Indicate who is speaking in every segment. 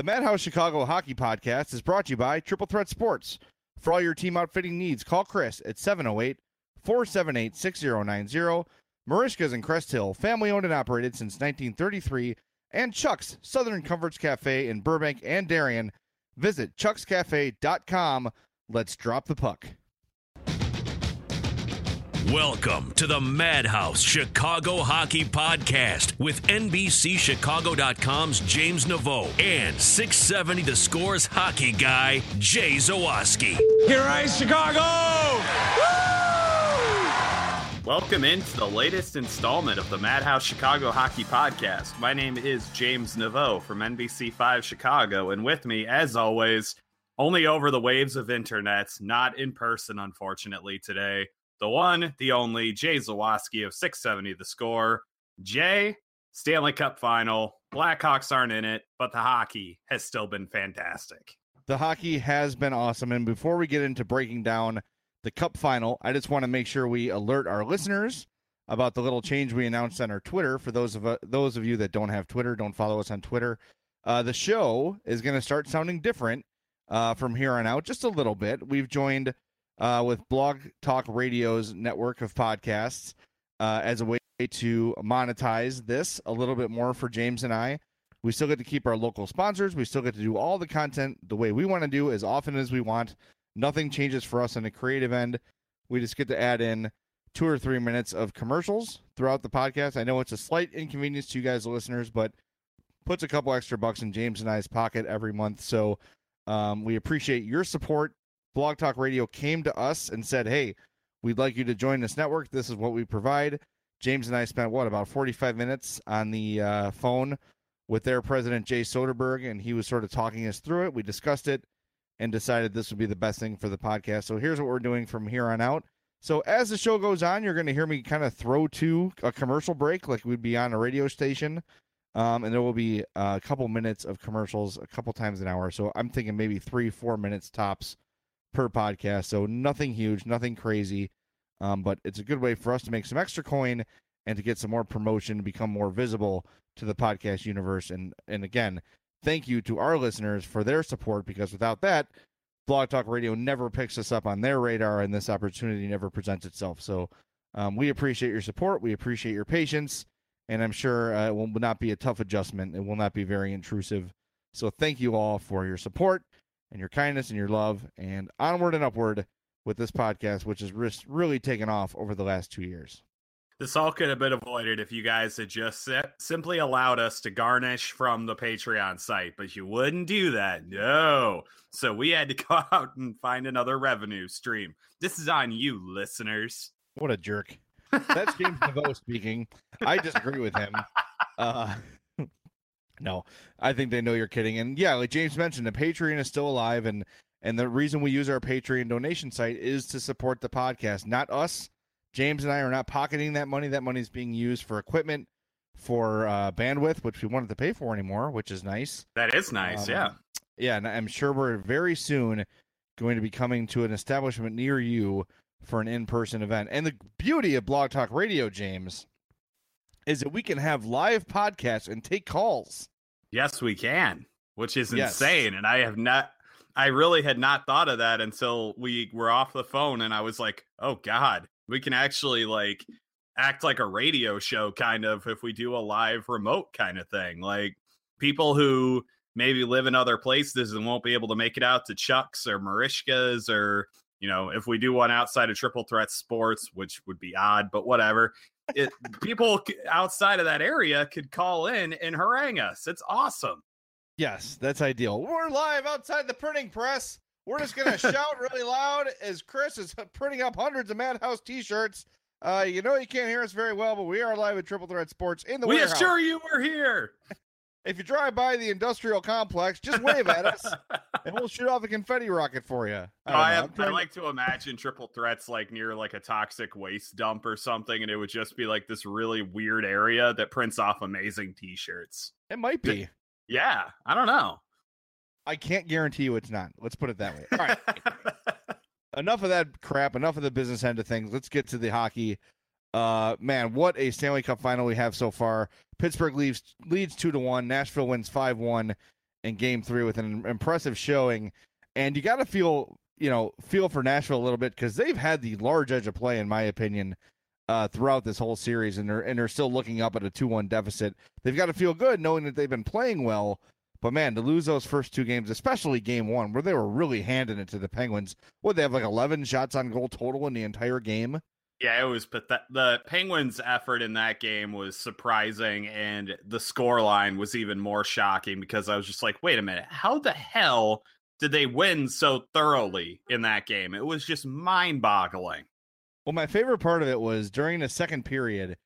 Speaker 1: The Madhouse Chicago Hockey Podcast is brought to you by Triple Threat Sports. For all your team outfitting needs, call Chris at 708 478 6090. Merichka's in Crest Hill, family owned and operated since 1933, and Chuck's Southern Comforts Cafe in Burbank and Darien. Visit chuckscafe.com. Let's drop the puck.
Speaker 2: Welcome to the Madhouse Chicago Hockey Podcast with NBCChicago.com's James Naveau and 670 The Scores hockey guy, Jay Zawaski.
Speaker 3: Here I Chicago!
Speaker 4: Welcome into the latest installment of the Madhouse Chicago Hockey Podcast. My name is James Naveau from NBC5 Chicago, and with me, as always, only over the waves of internet, not in person, unfortunately, today, the one, the only, Jay Zawaski of 670 The Score. Jay, Stanley Cup final. Blackhawks aren't in it, but the hockey has still been fantastic.
Speaker 1: The hockey has been awesome. And before we get into breaking down the cup final, I just want to make sure we alert our listeners about the little change we announced on our Twitter. For those of uh, those of you that don't have Twitter, don't follow us on Twitter. Uh, the show is going to start sounding different uh, from here on out, just a little bit. We've joined uh, with Blog Talk Radio's network of podcasts uh, as a way to monetize this a little bit more for James and I. We still get to keep our local sponsors. We still get to do all the content the way we want to do as often as we want. Nothing changes for us on the creative end. We just get to add in two or three minutes of commercials throughout the podcast. I know it's a slight inconvenience to you guys, the listeners, but puts a couple extra bucks in James and I's pocket every month. So um, we appreciate your support. Blog Talk Radio came to us and said, "Hey, we'd like you to join this network. This is what we provide." James and I spent what about 45 minutes on the uh, phone with their president Jay Soderberg, and he was sort of talking us through it. We discussed it and decided this would be the best thing for the podcast. So here's what we're doing from here on out. So as the show goes on, you're going to hear me kind of throw to a commercial break, like we'd be on a radio station, um, and there will be a couple minutes of commercials a couple times an hour. So I'm thinking maybe three, four minutes tops per podcast. So nothing huge, nothing crazy, um, but it's a good way for us to make some extra coin and to get some more promotion, become more visible to the podcast universe. And and again, thank you to our listeners for their support because without that, Blog Talk Radio never picks us up on their radar, and this opportunity never presents itself. So um, we appreciate your support. We appreciate your patience. And I'm sure uh, it will not be a tough adjustment. It will not be very intrusive. So thank you all for your support and your kindness and your love, and onward and upward with this podcast, which has really taken off over the last two years.
Speaker 4: This all could have been avoided if you guys had just simply allowed us to garnish from the Patreon site, but you wouldn't do that. No. So we had to go out and find another revenue stream. This is on you, listeners.
Speaker 1: What a jerk. That's James Naveau speaking. I disagree with him. Uh, no, I think they know you're kidding. And yeah, like James mentioned, the Patreon is still alive, and and the reason we use our Patreon donation site is to support the podcast, not us. James and I are not pocketing that money. That money is being used for equipment, for uh, bandwidth, which we wanted to pay for anymore, which is nice.
Speaker 4: That is nice, um, yeah.
Speaker 1: Yeah, and I'm sure we're very soon going to be coming to an establishment near you for an in-person event. And the beauty of Blog Talk Radio, James, is that we can have live podcasts and take calls.
Speaker 4: Yes, we can, which is
Speaker 1: Yes.
Speaker 4: insane. And I have not, I really had not thought of that until we were off the phone. And I was like, oh God, we can actually like act like a radio show kind of if we do a live remote kind of thing. Like people who maybe live in other places and won't be able to make it out to Chuck's or Merichka's or, you know, if we do one outside of Triple Threat Sports, which would be odd, but whatever. It, people outside of that area could call in and harangue us. It's awesome.
Speaker 1: Yes, that's ideal. We're live outside the printing press. We're just gonna shout really loud as Chris is printing up hundreds of Madhouse T-shirts. Uh, you know you can't hear us very well, but we are live at Triple Threat Sports in the
Speaker 4: we
Speaker 1: warehouse.
Speaker 4: assure you we're here.
Speaker 1: If you drive by the industrial complex, just wave at us, and we'll shoot off a confetti rocket for you.
Speaker 4: I,
Speaker 1: don't.
Speaker 4: I, have, I like to imagine triple threats like near like a toxic waste dump or something, and it would just be like this really weird area that prints off amazing T-shirts.
Speaker 1: It might be.
Speaker 4: Yeah, I don't know.
Speaker 1: I can't guarantee you it's not. Let's put it that way. All right. enough of that crap. Enough of the business end of things. Let's get to the hockey. Uh, man, what a Stanley Cup final we have so far. Pittsburgh leads leads two to one. Nashville wins five one in Game Three with an impressive showing. And you got to feel, you know, feel for Nashville a little bit because they've had the large edge of play, in my opinion, uh, throughout this whole series, and they're and they're still looking up at a two one deficit. They've got to feel good knowing that they've been playing well. But man, to lose those first two games, especially game one, where they were really handing it to the Penguins, what they have like eleven shots on goal total in the entire game.
Speaker 4: Yeah, it was pathetic. the Penguins' effort in that game was surprising, and the score line was even more shocking because I was just like, wait a minute, how the hell did they win so thoroughly in that game? It was just mind boggling.
Speaker 1: Well, my favorite part of it was during the second period,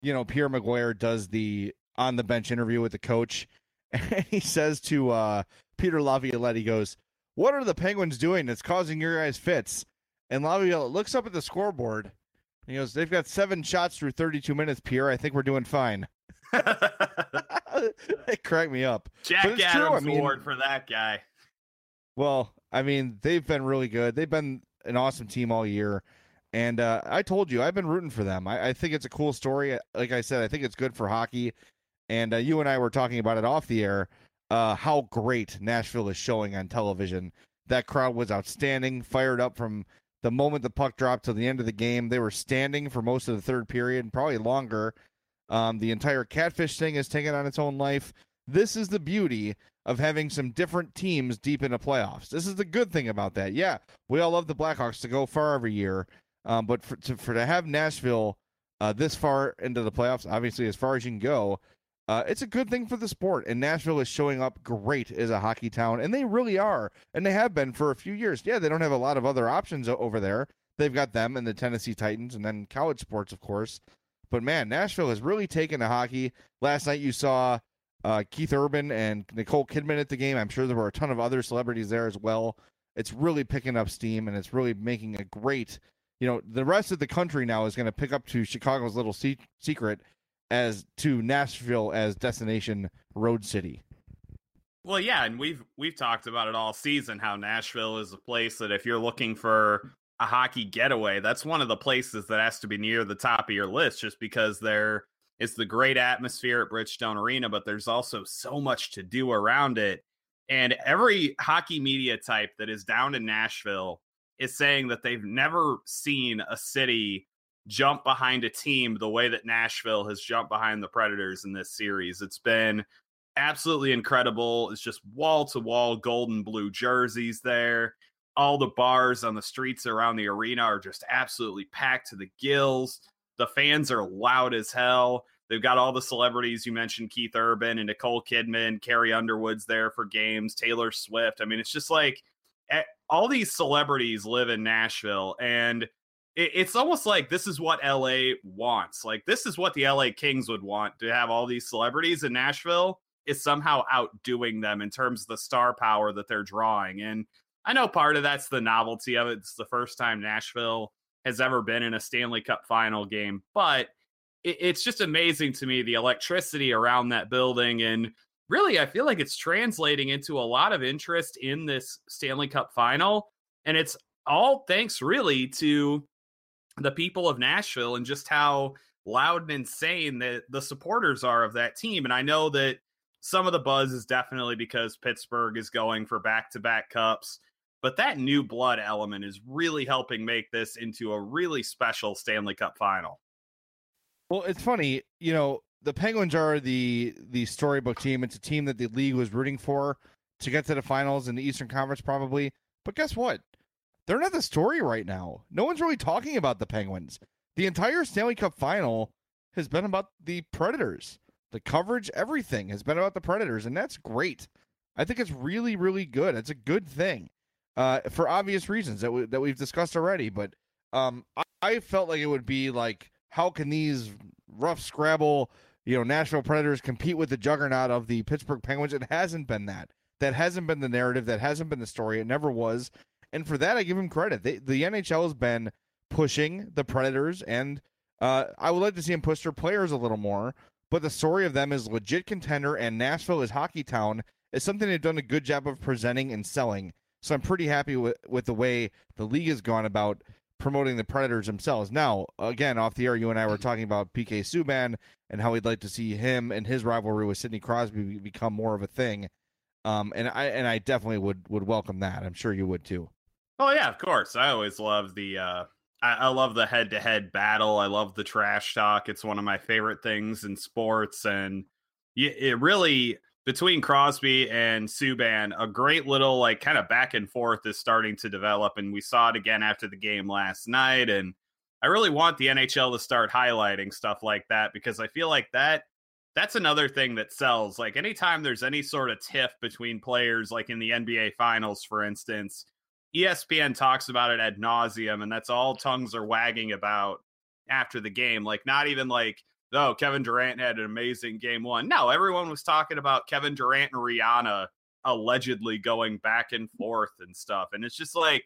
Speaker 1: you know, Pierre McGuire does the on the bench interview with the coach, and he says to uh, Peter Laviolette, he goes, What are the Penguins doing that's causing your guys fits? And Laviolette looks up at the scoreboard. And he goes, They've got seven shots through 32 minutes, Pierre. I think we're doing fine. it cracked me up.
Speaker 4: Jack Adams
Speaker 1: I mean-
Speaker 4: Award for that guy.
Speaker 1: Well, I mean, they've been really good. They've been an awesome team all year. And uh, I told you, I've been rooting for them. I, I think it's a cool story. Like I said, I think it's good for hockey. And uh, you and I were talking about it off the air uh, how great Nashville is showing on television. That crowd was outstanding, fired up from the moment the puck dropped to the end of the game. They were standing for most of the third period, probably longer. Um, the entire catfish thing has taken on its own life. This is the beauty of having some different teams deep in the playoffs. This is the good thing about that. Yeah, we all love the Blackhawks to go far every year, um, but for to, for to have Nashville uh, this far into the playoffs, obviously as far as you can go, uh, it's a good thing for the sport. And Nashville is showing up great as a hockey town, and they really are, and they have been for a few years. Yeah, they don't have a lot of other options over there. They've got them and the Tennessee Titans, and then college sports, of course. But man, Nashville has really taken to hockey. Last night you saw uh, Keith Urban and Nicole Kidman at the game. I'm sure there were a ton of other celebrities there as well. It's really picking up steam and it's really making a great, you know, the rest of the country now is going to pick up to Chicago's little se- secret as to Nashville as destination road city.
Speaker 4: Well, yeah, and we've we've talked about it all season how Nashville is a place that if you're looking for a hockey getaway, that's one of the places that has to be near the top of your list just because there is the great atmosphere at Bridgestone Arena, but there's also so much to do around it. And every hockey media type that is down in Nashville is saying that they've never seen a city jump behind a team the way that Nashville has jumped behind the Predators in this series. It's been absolutely incredible. It's just wall to wall golden blue jerseys there. All the bars on the streets around the arena are just absolutely packed to the gills. The fans are loud as hell. They've got all the celebrities you mentioned Keith Urban and Nicole Kidman, Carrie Underwood's there for games, Taylor Swift. I mean, it's just like eh, all these celebrities live in Nashville and it- it's almost like this is what LA wants. Like this is what the LA Kings would want to have all these celebrities in Nashville is somehow outdoing them in terms of the star power that they're drawing. And I know part of that's the novelty of it. It's the first time Nashville has ever been in a Stanley Cup final game, but it, it's just amazing to me the electricity around that building and really, I feel like it's translating into a lot of interest in this Stanley Cup final. And it's all thanks really to the people of Nashville and just how loud and insane that the supporters are of that team. And I know that some of the buzz is definitely because Pittsburgh is going for back to back cups, but that new blood element is really helping make this into a really special Stanley Cup final.
Speaker 1: Well, it's funny, you know, the Penguins are the the storybook team. It's a team that the league was rooting for to get to the finals in the Eastern Conference, probably. But guess what? They're not the story right now. No one's really talking about the Penguins. The entire Stanley Cup final has been about the Predators. The coverage, everything has been about the Predators, and that's great. I think it's really, really good. It's a good thing uh, for obvious reasons that we, that we've discussed already. But um, I, I felt like it would be like, how can these rough scrabble you know, Nashville Predators compete with the juggernaut of the Pittsburgh Penguins. It hasn't been that. That hasn't been the narrative. That hasn't been the story. It never was. And for that, I give him credit. They, the NHL has been pushing the Predators, and uh, I would like to see him push their players a little more. But the story of them is legit contender, and Nashville is hockey town is something they've done a good job of presenting and selling. So I'm pretty happy with, with the way the league has gone about promoting the Predators themselves. Now, again, off the air, you and I were talking about PK Subban and how we'd like to see him and his rivalry with Sidney Crosby become more of a thing. Um, and I and I definitely would would welcome that. I'm sure you would too.
Speaker 4: Oh yeah, of course. I always love the uh, I, I love the head to head battle. I love the trash talk. It's one of my favorite things in sports, and it really between Crosby and Subban, a great little like kind of back and forth is starting to develop, and we saw it again after the game last night. And I really want the NHL to start highlighting stuff like that because I feel like that that's another thing that sells. Like anytime there's any sort of tiff between players, like in the NBA Finals, for instance, ESPN talks about it ad nauseum, and that's all tongues are wagging about after the game. Like not even like oh, Kevin Durant had an amazing game one. No, everyone was talking about Kevin Durant and Rihanna allegedly going back and forth and stuff. And it's just like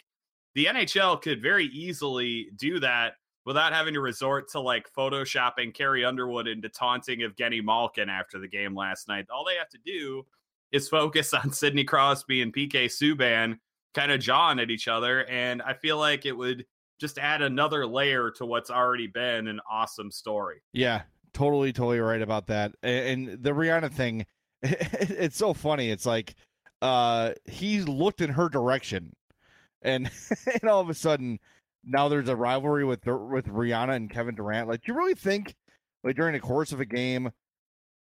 Speaker 4: the NHL could very easily do that without having to resort to like photoshopping Carrie Underwood into taunting Evgeny Malkin after the game last night. All they have to do is focus on Sidney Crosby and PK Subban kind of jawing at each other. And I feel like it would just add another layer to what's already been an awesome story.
Speaker 1: Yeah, totally, totally right about that. And the Rihanna thing, it's so funny. It's like uh he looked in her direction, and and all of a sudden now there's a rivalry with with Rihanna and Kevin Durant. Like, do you really think like during the course of a game,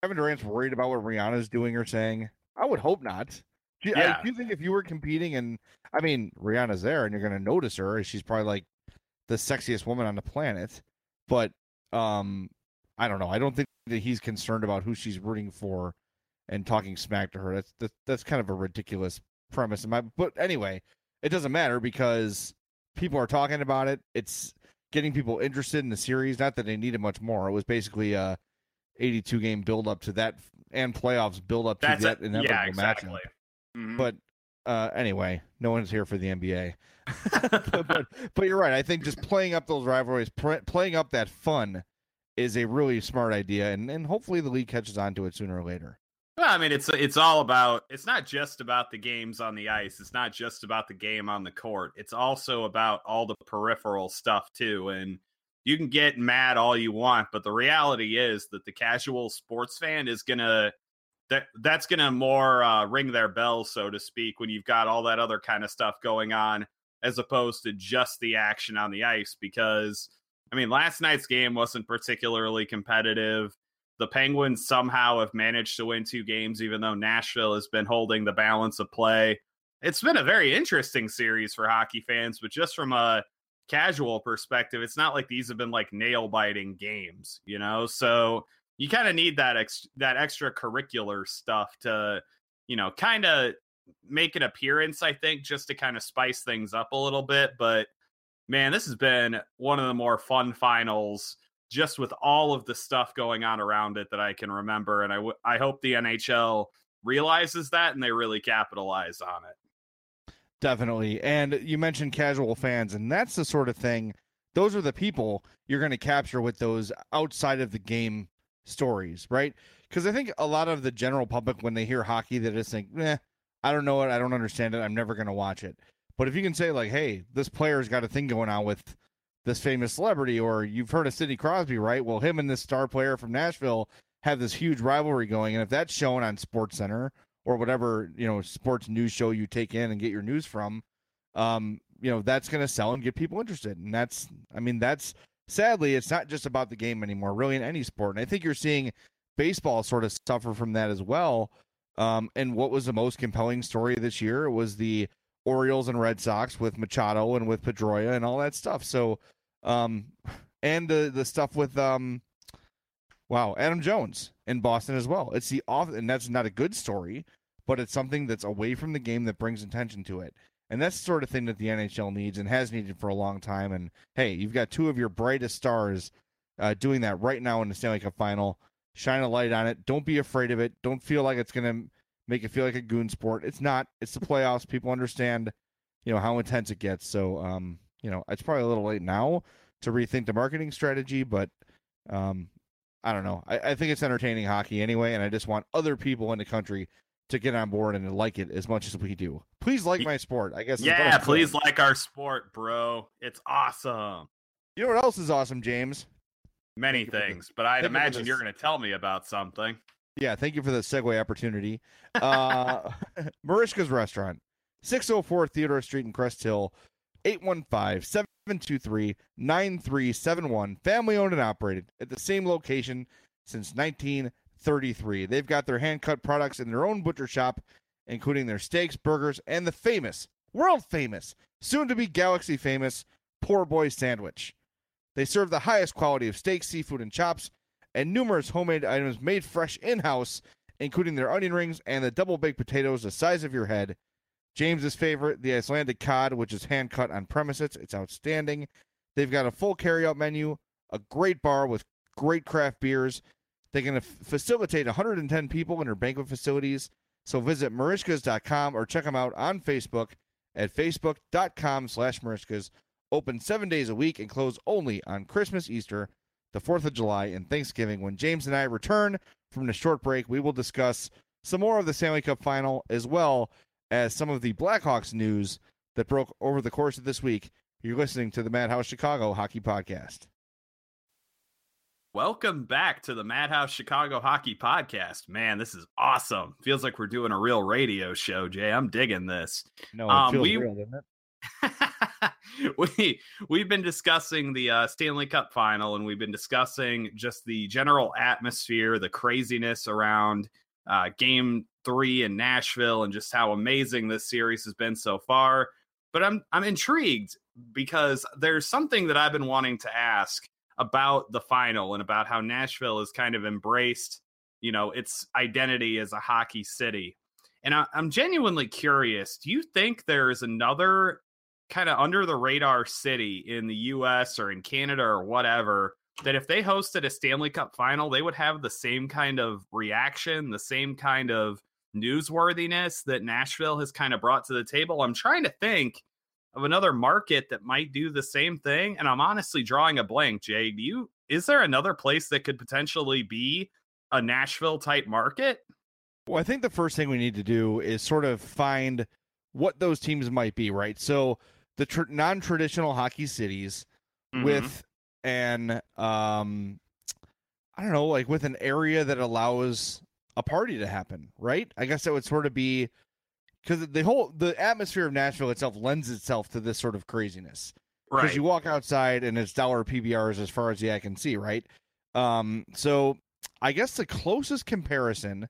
Speaker 1: Kevin Durant's worried about what Rihanna's doing or saying? I would hope not. Do you, yeah. I, do you think if you were competing and I mean Rihanna's there and you're going to notice her, she's probably like the sexiest woman on the planet. But um, I don't know. I don't think that he's concerned about who she's rooting for and talking smack to her. That's that's, that's kind of a ridiculous premise. In my, but anyway, it doesn't matter because people are talking about it. It's getting people interested in the series. Not that they needed much more. It was basically a 82 game build up to that and playoffs build up to That's that a, inevitable yeah, exactly. matchup. Mm-hmm. But uh, anyway, no one's here for the NBA. but, but, but, you're right. I think just playing up those rivalries, pr- playing up that fun, is a really smart idea, and, and hopefully the league catches on to it sooner or later.
Speaker 4: Well, I mean, it's it's all about. It's not just about the games on the ice. It's not just about the game on the court. It's also about all the peripheral stuff too. And you can get mad all you want, but the reality is that the casual sports fan is gonna that that's going to more uh, ring their bell, so to speak, when you've got all that other kind of stuff going on, as opposed to just the action on the ice. Because I mean, last night's game wasn't particularly competitive. The Penguins somehow have managed to win two games, even though Nashville has been holding the balance of play. It's been a very interesting series for hockey fans, but just from a casual perspective, it's not like these have been like nail biting games, you know? So you kind of need that ex- that extracurricular stuff to you know kind of make an appearance i think just to kind of spice things up a little bit but man this has been one of the more fun finals just with all of the stuff going on around it that i can remember and I, w- I hope the nhl realizes that and they really capitalize on it.
Speaker 1: Definitely and you mentioned casual fans and that's the sort of thing those are the people you're going to capture with those outside of the game stories, right? because I think a lot of the general public, when they hear hockey, they just think, eh, I don't know it. I don't understand it. I'm never going to watch it. But if you can say, like, hey, this player's got a thing going on with this famous celebrity, or you've heard of Sidney Crosby, right? Well, him and this star player from Nashville have this huge rivalry going. And if that's shown on Sports Center or whatever, you know, sports news show you take in and get your news from, um, you know, that's going to sell and get people interested. And that's, I mean, that's sadly, it's not just about the game anymore, really, in any sport. And I think you're seeing baseball sort of suffer from that as well. Um, and what was the most compelling story this year was the Orioles and Red Sox with Machado and with Pedroia and all that stuff. So, um, and the the stuff with um, wow, Adam Jones in Boston as well. It's the off, and that's not a good story, but it's something that's away from the game that brings attention to it. And that's the sort of thing that the NHL needs and has needed for a long time. And hey, you've got two of your brightest stars uh, doing that right now in the Stanley Cup final. Shine a light on it. Don't be afraid of it. Don't feel like it's going to make it feel like a goon sport. It's not. It's the playoffs. People understand, you know, how intense it gets. So, um, you know, it's probably a little late now to rethink the marketing strategy, but um, I don't know. I, I think it's entertaining hockey anyway, and I just want other people in the country to get on board and like it as much as we do. Please like my sport. I guess.
Speaker 4: Yeah, please like our sport, bro. It's awesome.
Speaker 1: You know what else is awesome, James?
Speaker 4: Many things, but I'd imagine you're going to tell me about something.
Speaker 1: Yeah, thank you for the segue opportunity. Uh, Merichka's Restaurant, 604 Theodore Street in Crest Hill, 815 723 9371. Family owned and operated at the same location since 1933. They've got their hand cut products in their own butcher shop, including their steaks, burgers, and the famous, world famous, soon to be galaxy famous, Poor Boy Sandwich. They serve the highest quality of steak, seafood, and chops, and numerous homemade items made fresh in house, including their onion rings and the double baked potatoes the size of your head. James's favorite, the Icelandic cod, which is hand cut on premises. It's outstanding. They've got a full carryout menu, a great bar with great craft beers. They can f- facilitate 110 people in their banquet facilities. So visit Merichkas.com or check them out on Facebook at facebook.com slash Merichkas. Open seven days a week and close only on Christmas, Easter, the 4th of July, and Thanksgiving. When James and I return from the short break, we will discuss some more of the Stanley Cup final as well as some of the Blackhawks news that broke over the course of this week. You're listening to the Madhouse Chicago Hockey Podcast.
Speaker 4: Welcome back to the Madhouse Chicago Hockey Podcast. Man, this is awesome. Feels like we're doing a real radio show, Jay. I'm digging this.
Speaker 1: No, um, we, real,
Speaker 4: we we've been discussing the uh, Stanley Cup final, and we've been discussing just the general atmosphere, the craziness around uh, Game Three in Nashville, and just how amazing this series has been so far. But I'm I'm intrigued because there's something that I've been wanting to ask about the final and about how Nashville has kind of embraced, you know, its identity as a hockey city. And I, am genuinely curious. Do you think there is another kind of under the radar city in the US or in Canada or whatever that if they hosted a Stanley Cup final, they would have the same kind of reaction, the same kind of newsworthiness that Nashville has kind of brought to the table? I'm trying to think of another market that might do the same thing. And I'm honestly drawing a blank, Jay. Do you is there another place that could potentially be a Nashville type market?
Speaker 1: Well, I think the first thing we need to do is sort of find what those teams might be, right? So the tr- non-traditional hockey cities mm-hmm. with an um I don't know, like with an area that allows a party to happen, right? I guess that would sort of be because the whole the atmosphere of Nashville itself lends itself to this sort of craziness. Because right. you walk outside and it's dollar PBRs as far as the eye can see, right? Um, so I guess the closest comparison,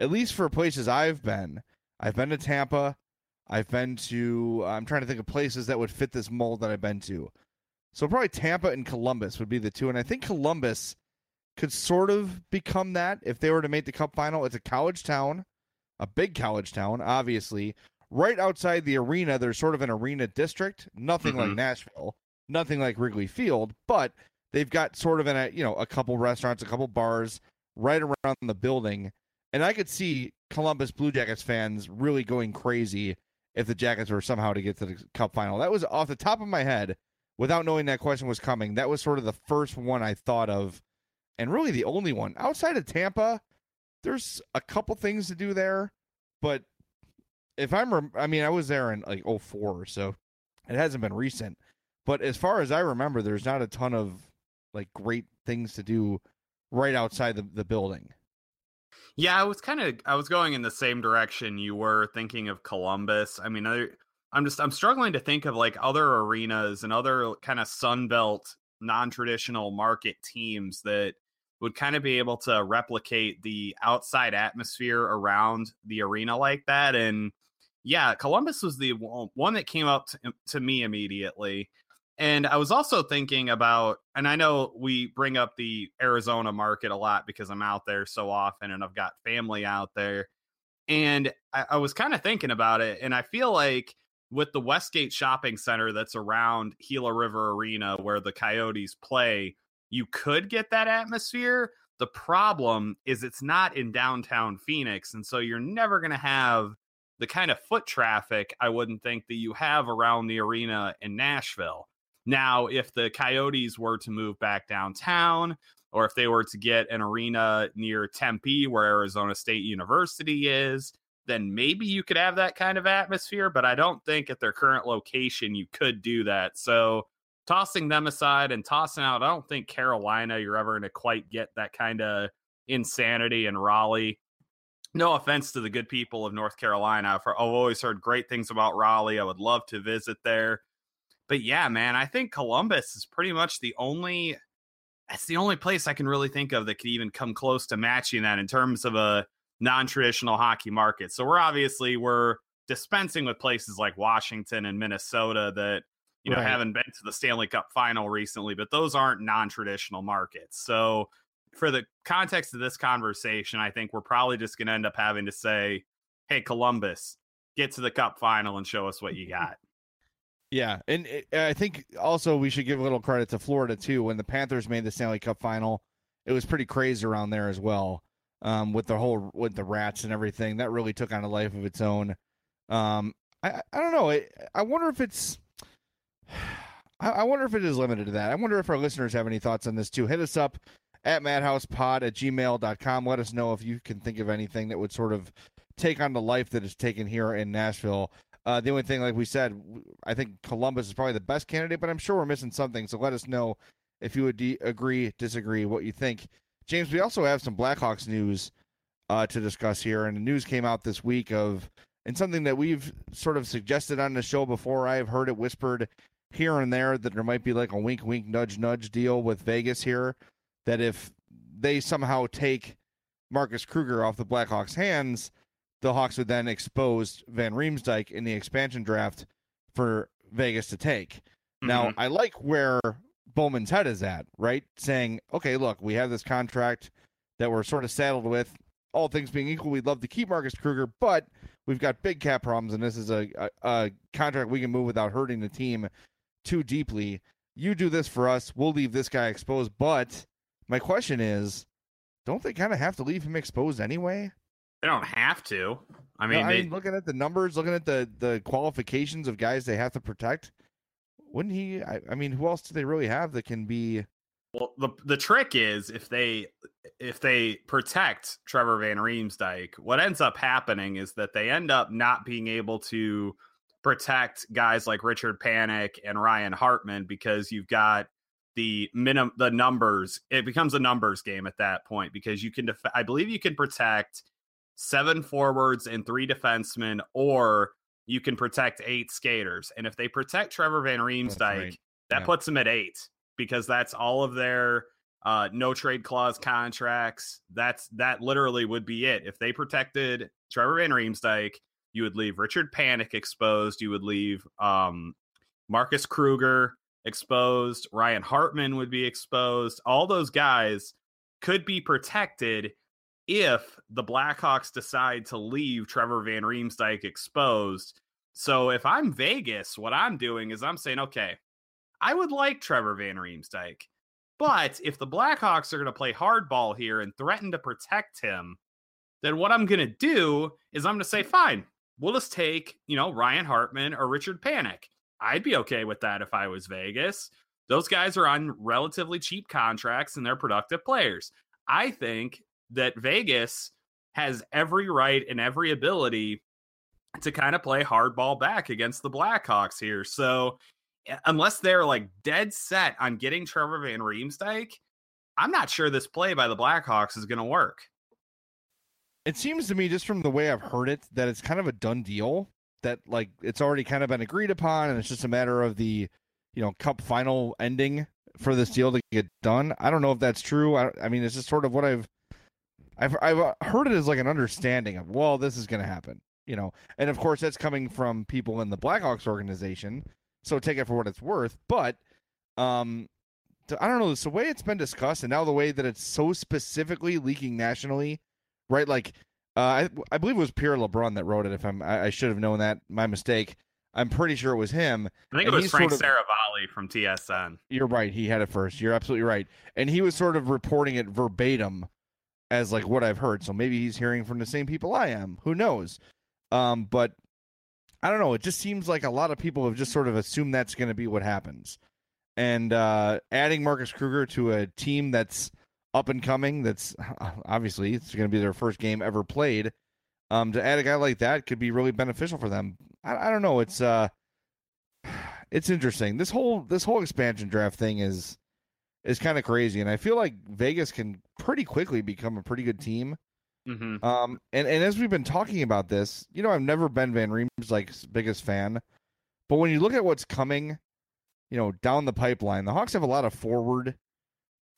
Speaker 1: at least for places I've been, I've been to Tampa, I've been to I'm trying to think of places that would fit this mold that I've been to. So probably Tampa and Columbus would be the two, and I think Columbus could sort of become that if they were to make the Cup final. It's a college town a big college town, obviously. Right outside the arena, there's sort of an arena district. Nothing mm-hmm. like Nashville, nothing like Wrigley Field, but they've got sort of in a you know a couple restaurants, a couple bars right around the building, and I could see Columbus Blue Jackets fans really going crazy if the Jackets were somehow to get to the Cup final. That was off the top of my head, without knowing that question was coming. That was sort of the first one I thought of, and really the only one outside of Tampa there's a couple things to do there, but if I'm, rem- I mean, I was there in like 04, so it hasn't been recent. But as far as I remember, there's not a ton of like great things to do right outside the, the building.
Speaker 4: Yeah, I was kind of I was going in the same direction you were thinking of Columbus. I mean, I, I'm just I'm struggling to think of like other arenas and other kind of Sunbelt non-traditional market teams that would kind of be able to replicate the outside atmosphere around the arena like that and yeah, Columbus was the one that came up to, to me immediately. And I was also thinking about, and I know we bring up the Arizona market a lot because I'm out there so often and I've got family out there. And I, I was kind of thinking about it. And I feel like with the Westgate Shopping Center that's around Gila River Arena where the Coyotes play, you could get that atmosphere. The problem is it's not in downtown Phoenix. And so you're never going to have the kind of foot traffic I wouldn't think that you have around the arena in Nashville. Now, if the Coyotes were to move back downtown, or if they were to get an arena near Tempe, where Arizona State University is, then maybe you could have that kind of atmosphere. But I don't think at their current location you could do that. So, tossing them aside and tossing out, I don't think Carolina, you're ever going to quite get that kind of insanity in Raleigh. No offense to the good people of North Carolina. For, I've always heard great things about Raleigh. I would love to visit there but yeah, man, I think Columbus is pretty much the only that's the only place I can really think of that could even come close to matching that in terms of a non-traditional hockey market. So we're obviously we're dispensing with places like Washington and Minnesota that you know right. haven't been to the Stanley Cup final recently, but those aren't non-traditional markets. So for the context of this conversation, I think we're probably just going to end up having to say, "Hey Columbus, get to the cup final and show us what you got."
Speaker 1: Yeah, and it, I think also we should give a little credit to Florida too. When the Panthers made the Stanley Cup final, it was pretty crazy around there as well, um, with the whole with the rats and everything. That really took on a life of its own. Um, I I don't know. I, I wonder if it's. I wonder if it is limited to that. I wonder if our listeners have any thoughts on this too. Hit us up at madhousepod at gmail.com. Let us know if you can think of anything that would sort of take on the life that is taken here in Nashville. Uh, the only thing, like we said, I think Columbus is probably the best candidate, but I'm sure we're missing something. So let us know if you would de- agree, disagree, what you think. James, we also have some Blackhawks news uh, to discuss here, and the news came out this week of and something that we've sort of suggested on the show before. I have heard it whispered here and there that there might be like a wink, wink, nudge, nudge deal with Vegas here. That if they somehow take Marcus Kruger off the Blackhawks' hands, the Hawks would then expose Van Riemsdyk in the expansion draft for Vegas to take. Mm-hmm. Now, I like where Bowman's head is at, right? Saying, okay, look, we have this contract that we're sort of saddled with. All things being equal, we'd love to keep Marcus Kruger, but we've got big cap problems, and this is a, a, a contract we can move without hurting the team too deeply. You do this for us, we'll leave this guy exposed. But my question is, don't they kind of have to leave him exposed anyway?
Speaker 4: They don't have to. I mean,
Speaker 1: no,
Speaker 4: I
Speaker 1: they, mean, looking at the numbers, looking at the the qualifications of guys they have to protect, wouldn't he? I, I mean, who else do they really have that can be?
Speaker 4: Well, the the trick is if they if they protect Trevor Van Riemsdyk, what ends up happening is that they end up not being able to protect guys like Richard Panik and Ryan Hartman because you've got the minimum the numbers. It becomes a numbers game at that point because you can def- I believe you can protect seven forwards and three defensemen, or you can protect eight skaters. And if they protect Trevor Van Riemsdyk, right. that yeah. puts them at eight because that's all of their uh, no trade clause contracts. That's that literally would be it. If they protected Trevor Van Riemsdyk, you would leave Richard Panik exposed. You would leave um, Marcus Kruger exposed. Ryan Hartman would be exposed. All those guys could be protected if the Blackhawks decide to leave Trevor Van Riemsdyk exposed. So if I'm Vegas, what I'm doing is I'm saying, okay, I would like Trevor Van Riemsdyk, but if the Blackhawks are going to play hardball here and threaten to protect him, then what I'm going to do is I'm going to say, fine, we'll just take, you know, Ryan Hartman or Richard Panik. I'd be okay with that if I was Vegas. Those guys are on relatively cheap contracts and they're productive players. I think that Vegas has every right and every ability to kind of play hardball back against the Blackhawks here. So eh, unless they're like dead set on getting Trevor Van Riemsdyk, I'm not sure this play by the Blackhawks is going to work.
Speaker 1: It seems to me, just from the way I've heard it, that it's kind of a done deal. That like it's already kind of been agreed upon, and it's just a matter of the, you know, Cup final ending for this deal to get done. I don't know if that's true. I, I mean, it's just sort of what I've, I've, I've heard it as like an understanding of, well, this is going to happen, you know, and of course that's coming from people in the Blackhawks organization. So take it for what it's worth. But, um, I don't know. It's the way it's been discussed, and now the way that it's so specifically leaking nationally right? Like, uh, I, I believe it was Pierre LeBrun that wrote it. If I'm, I, I should have known that. My mistake. I'm pretty sure it was him.
Speaker 4: I think it was Frank sort of, Seravalli from TSN.
Speaker 1: You're right. He had it first. You're absolutely right. And he was sort of reporting it verbatim as like what I've heard. So maybe he's hearing from the same people I am. Who knows? Um, but I don't know. It just seems like a lot of people have just sort of assumed that's going to be what happens. And uh, adding Marcus Kruger to a team that's up and coming. That's obviously it's going to be their first game ever played. Um, to add a guy like that could be really beneficial for them. I, I don't know. It's uh, it's interesting. This whole this whole expansion draft thing is is kind of crazy, and I feel like Vegas can pretty quickly become a pretty good team. Mm-hmm. Um, and and as we've been talking about this, you know, I've never been Van Riemsdyk biggest fan, but when you look at what's coming, you know, down the pipeline, the Hawks have a lot of forward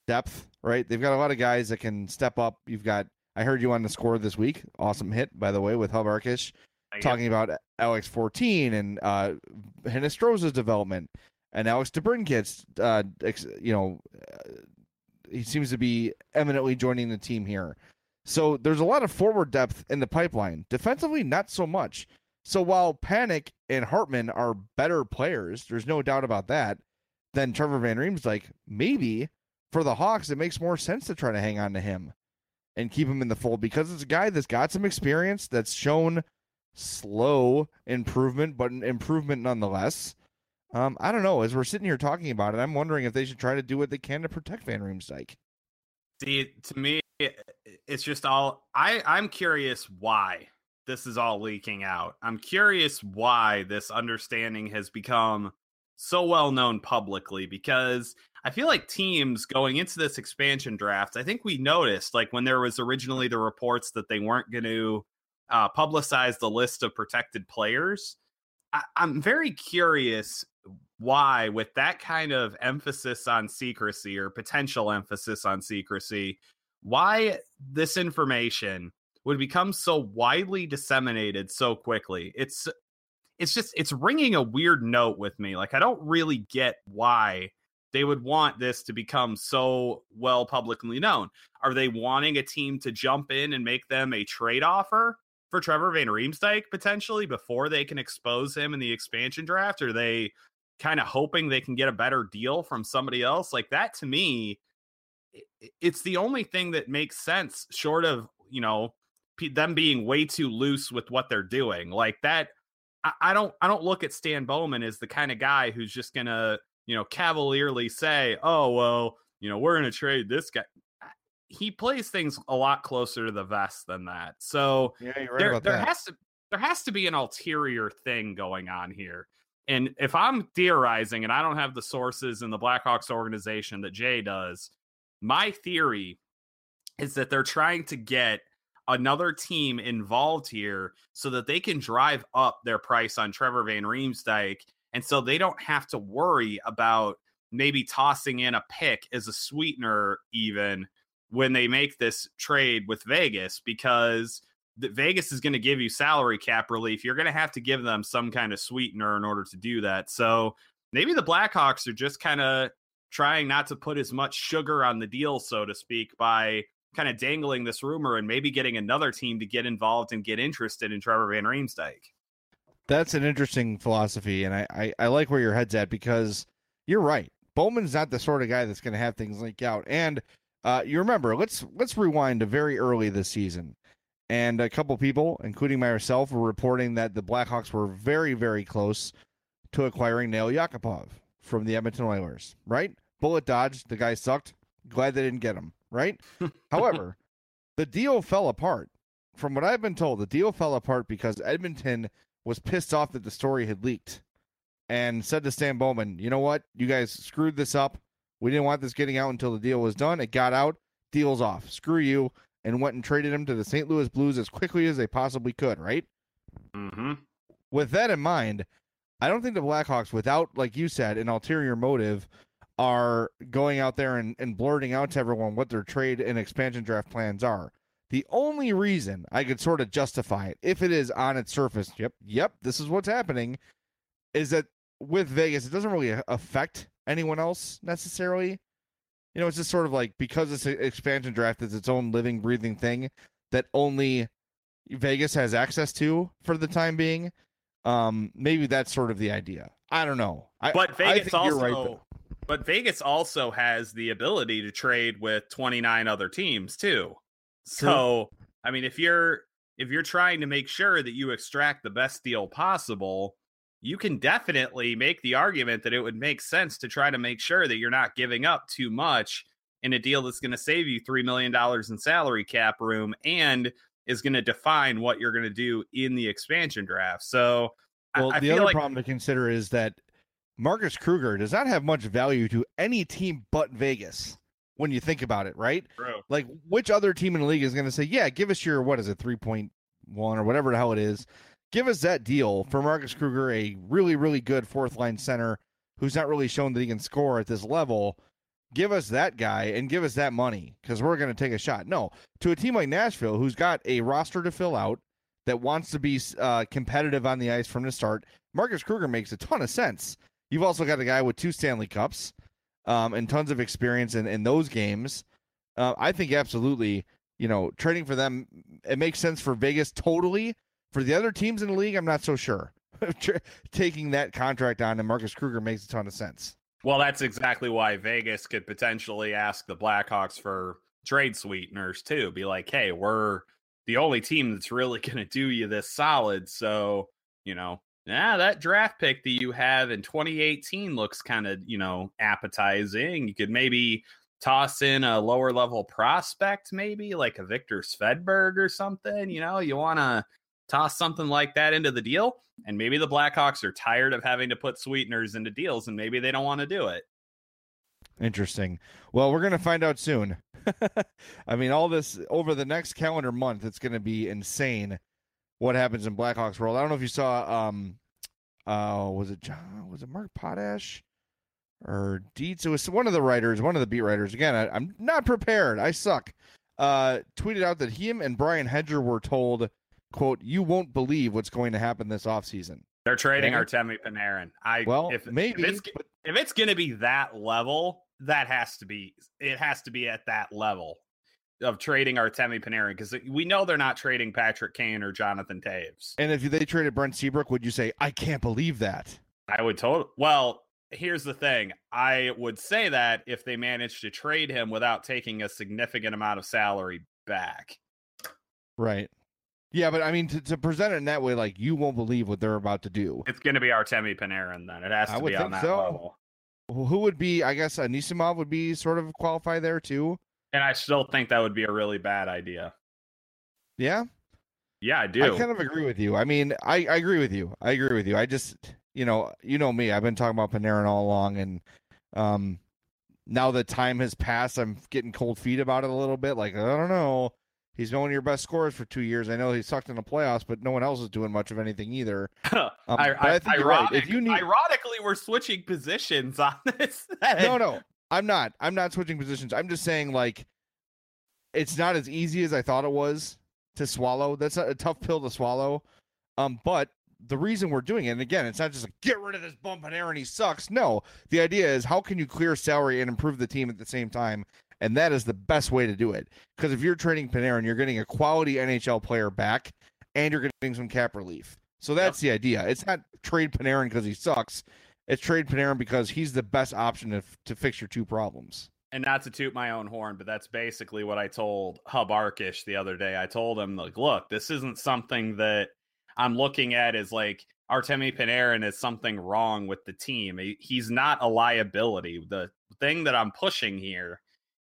Speaker 1: depth, right? They've got a lot of guys that can step up. You've got I heard you on the score this week. Awesome hit, by the way, with Hub Arkush, talking about Alex Fortin and uh Hinostroza's development and Alex DeBrincat's uh ex, you know uh, he seems to be eminently joining the team here. So there's a lot of forward depth in the pipeline. Defensively, not so much. So while Panik and Hartman are better players, there's no doubt about that, than Trevor Van Riemsdyk maybe for the Hawks, it makes more sense to try to hang on to him and keep him in the fold because it's a guy that's got some experience that's shown slow improvement, but improvement nonetheless. Um, I don't know. As we're sitting here talking about it, I'm wondering if they should try to do what they can to protect Van Riemsdyk.
Speaker 4: See, to me, it's just all I. I'm curious why this is all leaking out. I'm curious why this understanding has become so well known publicly because I feel like teams going into this expansion draft, I think we noticed like when there was originally the reports that they weren't going to uh, publicize the list of protected players. I- I'm very curious why, with that kind of emphasis on secrecy or potential emphasis on secrecy, why this information would become so widely disseminated so quickly. It's it's just it's ringing a weird note with me. Like I don't really get why they would want this to become so well publicly known. Are they wanting a team to jump in and make them a trade offer for Trevor Van Riemsdyk potentially before they can expose him in the expansion draft? Are they kind of hoping they can get a better deal from somebody else? Like that to me, it's the only thing that makes sense short of, you know, them being way too loose with what they're doing. Like that I don't I don't look at Stan Bowman as the kind of guy who's just gonna you know, cavalierly say, "Oh, well, you know, we're going to trade this guy." He plays things a lot closer to the vest than that. So
Speaker 1: yeah, right
Speaker 4: there, there
Speaker 1: that.
Speaker 4: has to there has to be an ulterior thing going on here. And if I'm theorizing and I don't have the sources in the Blackhawks organization that Jay does, my theory is that they're trying to get another team involved here so that they can drive up their price on Trevor Van Riemsdyk and so they don't have to worry about maybe tossing in a pick as a sweetener, even when they make this trade with Vegas, because Vegas is going to give you salary cap relief. You're going to have to give them some kind of sweetener in order to do that. So maybe the Blackhawks are just kind of trying not to put as much sugar on the deal, so to speak, by kind of dangling this rumor and maybe getting another team to get involved and get interested in Trevor Van Riemsdyk.
Speaker 1: That's an interesting philosophy, and I, I, I like where your head's at because you're right. Bowman's not the sort of guy that's going to have things leak out. And uh, you remember, let's let's rewind to very early this season, and a couple people, including myself, were reporting that the Blackhawks were very very close to acquiring Nail Yakupov from the Edmonton Oilers. Right? Bullet dodge. The guy sucked. Glad they didn't get him. Right? However, the deal fell apart from what I've been told, the deal fell apart because Edmonton was pissed off that the story had leaked and said to Stan Bowman, you know what? You guys screwed this up. We didn't want this getting out until the deal was done. It got out. Deal's off. Screw you. And went and traded him to the St. Louis Blues as quickly as they possibly could, right?
Speaker 4: Mm-hmm.
Speaker 1: With that in mind, I don't think the Blackhawks, without, like you said, an ulterior motive, are going out there and, and blurting out to everyone what their trade and expansion draft plans are. The only reason I could sort of justify it, if it is on its surface, yep, yep, this is what's happening, is that with Vegas, it doesn't really affect anyone else necessarily. You know, it's just sort of like because this expansion draft is its own living, breathing thing that only Vegas has access to for the time being. Um, maybe that's sort of the idea. I don't know. I,
Speaker 4: but Vegas also,
Speaker 1: right,
Speaker 4: but Vegas also has the ability to trade with 29 other teams too. So, I mean, if you're if you're trying to make sure that you extract the best deal possible, you can definitely make the argument that it would make sense to try to make sure that you're not giving up too much in a deal that's going to save you $3 million in salary cap room and is going to define what you're going to do in the expansion draft. So,
Speaker 1: well,
Speaker 4: I, I
Speaker 1: the other
Speaker 4: like...
Speaker 1: problem to consider is that Marcus Kruger does not have much value to any team but Vegas when you think about it, right?
Speaker 4: True.
Speaker 1: Like, which other team in the league is going to say, yeah, give us your, what is it, 3.1 or whatever the hell it is? give us that deal for Marcus Kruger, a really, really good fourth line center who's not really shown that he can score at this level. Give us that guy and give us that money because we're going to take a shot. No, to a team like Nashville, who's got a roster to fill out that wants to be uh, competitive on the ice from the start, Marcus Kruger makes a ton of sense. You've also got a guy with two Stanley Cups um, and tons of experience in, in those games. Uh, I think absolutely, you know, trading for them, it makes sense for Vegas totally for the other teams in the league, I'm not so sure. Taking that contract on and Marcus Kruger makes a ton of sense.
Speaker 4: Well, that's exactly why Vegas could potentially ask the Blackhawks for trade sweeteners too. Be like, hey, we're the only team that's really going to do you this solid. So, you know, yeah, that draft pick that you have in 2018 looks kind of, you know, appetizing. You could maybe toss in a lower level prospect, maybe like a Viktor Svedberg or something. You know, you want to toss something like that into the deal. And maybe the Blackhawks are tired of having to put sweeteners into deals and maybe they don't want to do it.
Speaker 1: Interesting. Well, we're going to find out soon. I mean, all this over the next calendar month, it's going to be insane what happens in Blackhawks world. I don't know if you saw, um, uh, was it John, was it Mark Potash or Dietz? It was one of the writers, one of the beat writers. Again, I, I'm not prepared. I suck. Uh, tweeted out that him and Brian Hedger were told quote, you won't believe what's going to happen this offseason.
Speaker 4: They're trading okay. Artemi Panarin. I
Speaker 1: well, if maybe
Speaker 4: if it's,
Speaker 1: but...
Speaker 4: if it's going to be that level, that has to be it has to be at that level of trading Artemi Panarin because we know they're not trading Patrick Kane or Jonathan Toews.
Speaker 1: And if they traded Brent Seabrook, would you say I can't believe that?
Speaker 4: I would totally. Well, here's the thing. I would say that if they managed to trade him without taking a significant amount of salary back.
Speaker 1: Right. Yeah, but I mean, to, to present it in that way, like you won't believe what they're about to do.
Speaker 4: It's going to be Artemi Panarin then. It has to be on that so. level.
Speaker 1: Who would be? I guess Anisimov would be sort of qualify there too.
Speaker 4: And I still think that would be a really bad idea.
Speaker 1: Yeah.
Speaker 4: Yeah, I do.
Speaker 1: I kind of agree with you. I mean, I, I agree with you. I agree with you. I just, you know, you know me. I've been talking about Panarin all along, and um, now that time has passed, I'm getting cold feet about it a little bit. Like I don't know. He's been one of your best scorers for two years. I know he sucked in the playoffs, but no one else is doing much of anything either.
Speaker 4: Um, I, I, I, think ironic, right. If you need, ironically, we're switching positions on this.
Speaker 1: no, no, I'm not. I'm not switching positions. I'm just saying, like, it's not as easy as I thought it was to swallow. That's a, a tough pill to swallow. Um, but the reason we're doing it, and again, it's not just like get rid of this bump and Aaron, he sucks. No, the idea is how can you clear salary and improve the team at the same time and that is the best way to do it. Because if you're trading Panarin, you're getting a quality NHL player back, and you're getting some cap relief. So that's yep. the idea. It's not trade Panarin because he sucks. It's trade Panarin because he's the best option to, to fix your two problems.
Speaker 4: And not to toot my own horn, but that's basically what I told Hub Arkush the other day. I told him, like, look, this isn't something that I'm looking at as like Artemi Panarin is something wrong with the team. He's not a liability. The thing that I'm pushing here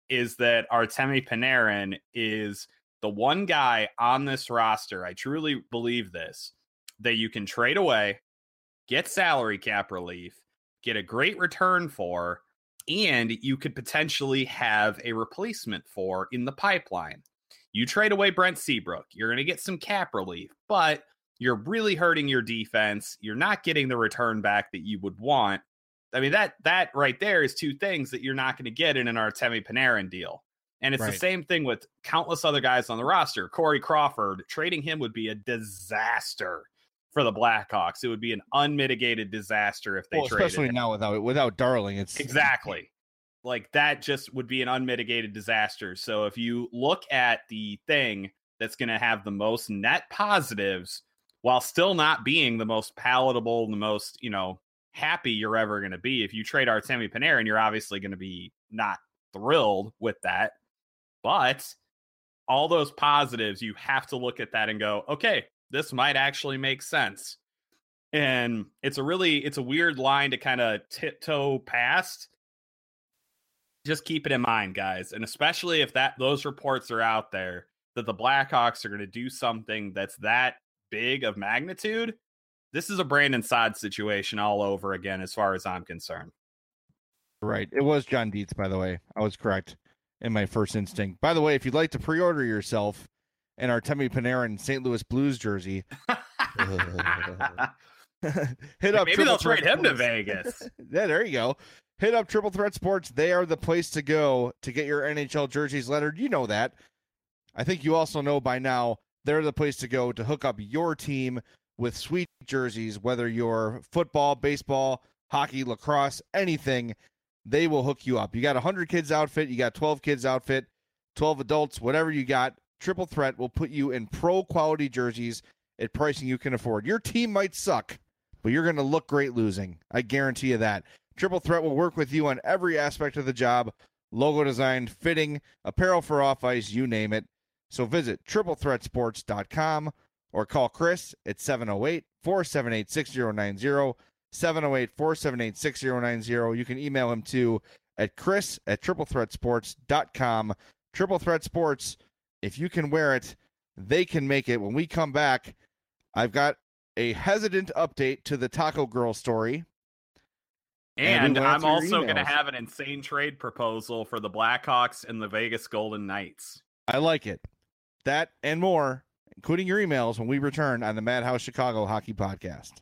Speaker 4: is that Artemi Panarin is the one guy on this roster, I truly believe this, that you can trade away, get salary cap relief, get a great return for, and you could potentially have a replacement for in the pipeline. You trade away Brent Seabrook, you're going to get some cap relief, but you're really hurting your defense. You're not getting the return back that you would want. I mean that that right there is two things that you're not going to get in an Artemi Panarin deal. And it's right. the same thing with countless other guys on the roster. Corey Crawford, trading him would be a disaster for the Blackhawks. It would be an unmitigated disaster if they well,
Speaker 1: especially
Speaker 4: him.
Speaker 1: now without without Darling. It's
Speaker 4: exactly like that. Just would be an unmitigated disaster. So if you look at the thing that's going to have the most net positives while still not being the most palatable, the most you know happy you're ever going to be, if you trade Artemi Panarin, you're obviously going to be not thrilled with that. But all those positives, you have to look at that and go, okay, this might actually make sense. And it's a really it's a weird line to kind of tiptoe past. Just keep it in mind, guys, and especially if that those reports are out there that the Blackhawks are going to do something that's that big of magnitude. This is a Brandon Saad situation all over again, as far as I'm concerned.
Speaker 1: Right. It was John Dietz, by the way. I was correct in my first instinct. By the way, if you'd like to pre-order yourself an Artemi Panarin St. Louis Blues jersey.
Speaker 4: hit up. Maybe they'll trade him to Vegas.
Speaker 1: yeah, there you go. Hit up Triple Threat Sports. They are the place to go to get your NHL jerseys lettered. You know that. I think you also know by now they're the place to go to hook up your team with sweet jerseys, whether you're football, baseball, hockey, lacrosse, anything. They will hook you up. You got a 100 kids outfit, you got 12 kids outfit, 12 adults, whatever you got Triple Threat will put you in pro quality jerseys at pricing you can afford. Your team might suck, but you're going to look great losing. I guarantee you that. Triple Threat will work with you on every aspect of the job logo design, fitting, apparel for off ice, you name it. So visit triplethreatsports.com or call Chris at 708 478 6090. 708 478 6090. You can email him too at chris at triplethreatsports.com. Triple Threat Sports if you can wear it, they can make it. When we come back, I've got a hesitant update to the Taco Girl story.
Speaker 4: And, and I'm also going to have an insane trade proposal for the Blackhawks and the Vegas Golden Knights.
Speaker 1: I like it. That and more, including your emails, when we return on the Madhouse Chicago Hockey Podcast.